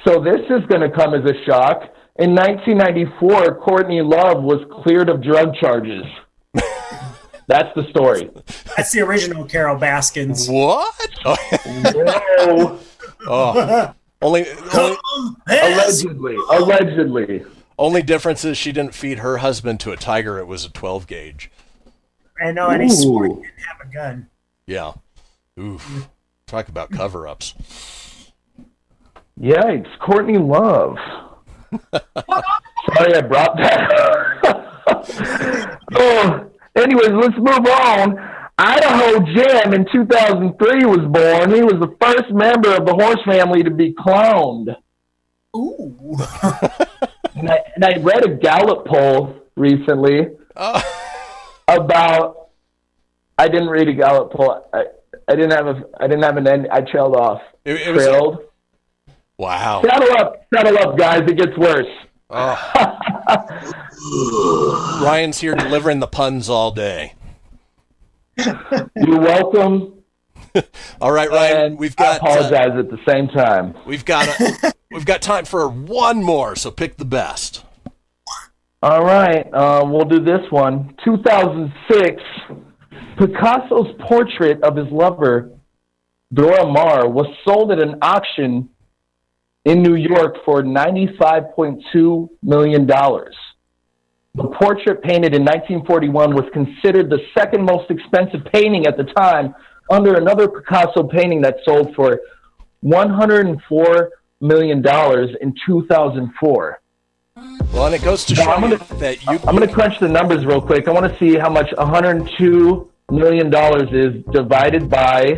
So this is going to come as a shock. In 1994, Courtney Love was cleared of drug charges. That's the story. That's the original Carole Baskins. What? Whoa. Oh, only, only Allegedly. Allegedly. Only difference is she didn't feed her husband to a tiger. It was a 12 gauge. I know, and he swore he didn't have a gun. Yeah. Oof. Talk about cover ups. Yikes, Courtney Love. Sorry I brought that. oh, anyways, let's move on. Idaho Gem in 2003 was born. He was the first member of the horse family to be cloned. Ooh. and, I, and I read a Gallup poll recently oh. about. I didn't read a Gallup poll. I, I didn't have a. I didn't have an end. I trailed off. It- it was- trailed. Wow. Settle up, settle up, guys. It gets worse. Oh. Ryan's here delivering the puns all day. You're welcome. All right, Ryan. We've got I apologize at the same time. we've got a, we've got time for one more. So pick the best. All right, uh, we'll do this one. 2006, Picasso's portrait of his lover, Dora Maar, was sold at an auction in New York for $95.2 million. The portrait painted in 1941 was considered the second most expensive painting at the time, under another Picasso painting that sold for $104 million in 2004. Well, and it goes to Now, show I'm you gonna- that you. I'm going to crunch the numbers real quick. I want to see how much 102 million dollars is divided by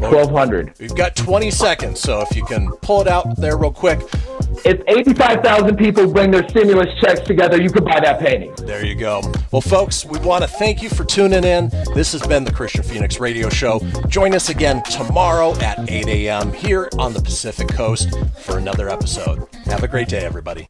1200. We've got 20 seconds, so if you can pull it out there real quick. If 85,000 people bring their stimulus checks together, you could buy that painting. There you go. Well, folks, we want to thank you for tuning in. This has been the Kristian Fenix Radio Show. Join us again tomorrow at 8 a.m. here on the Pacific Coast for another episode. Have a great day, everybody.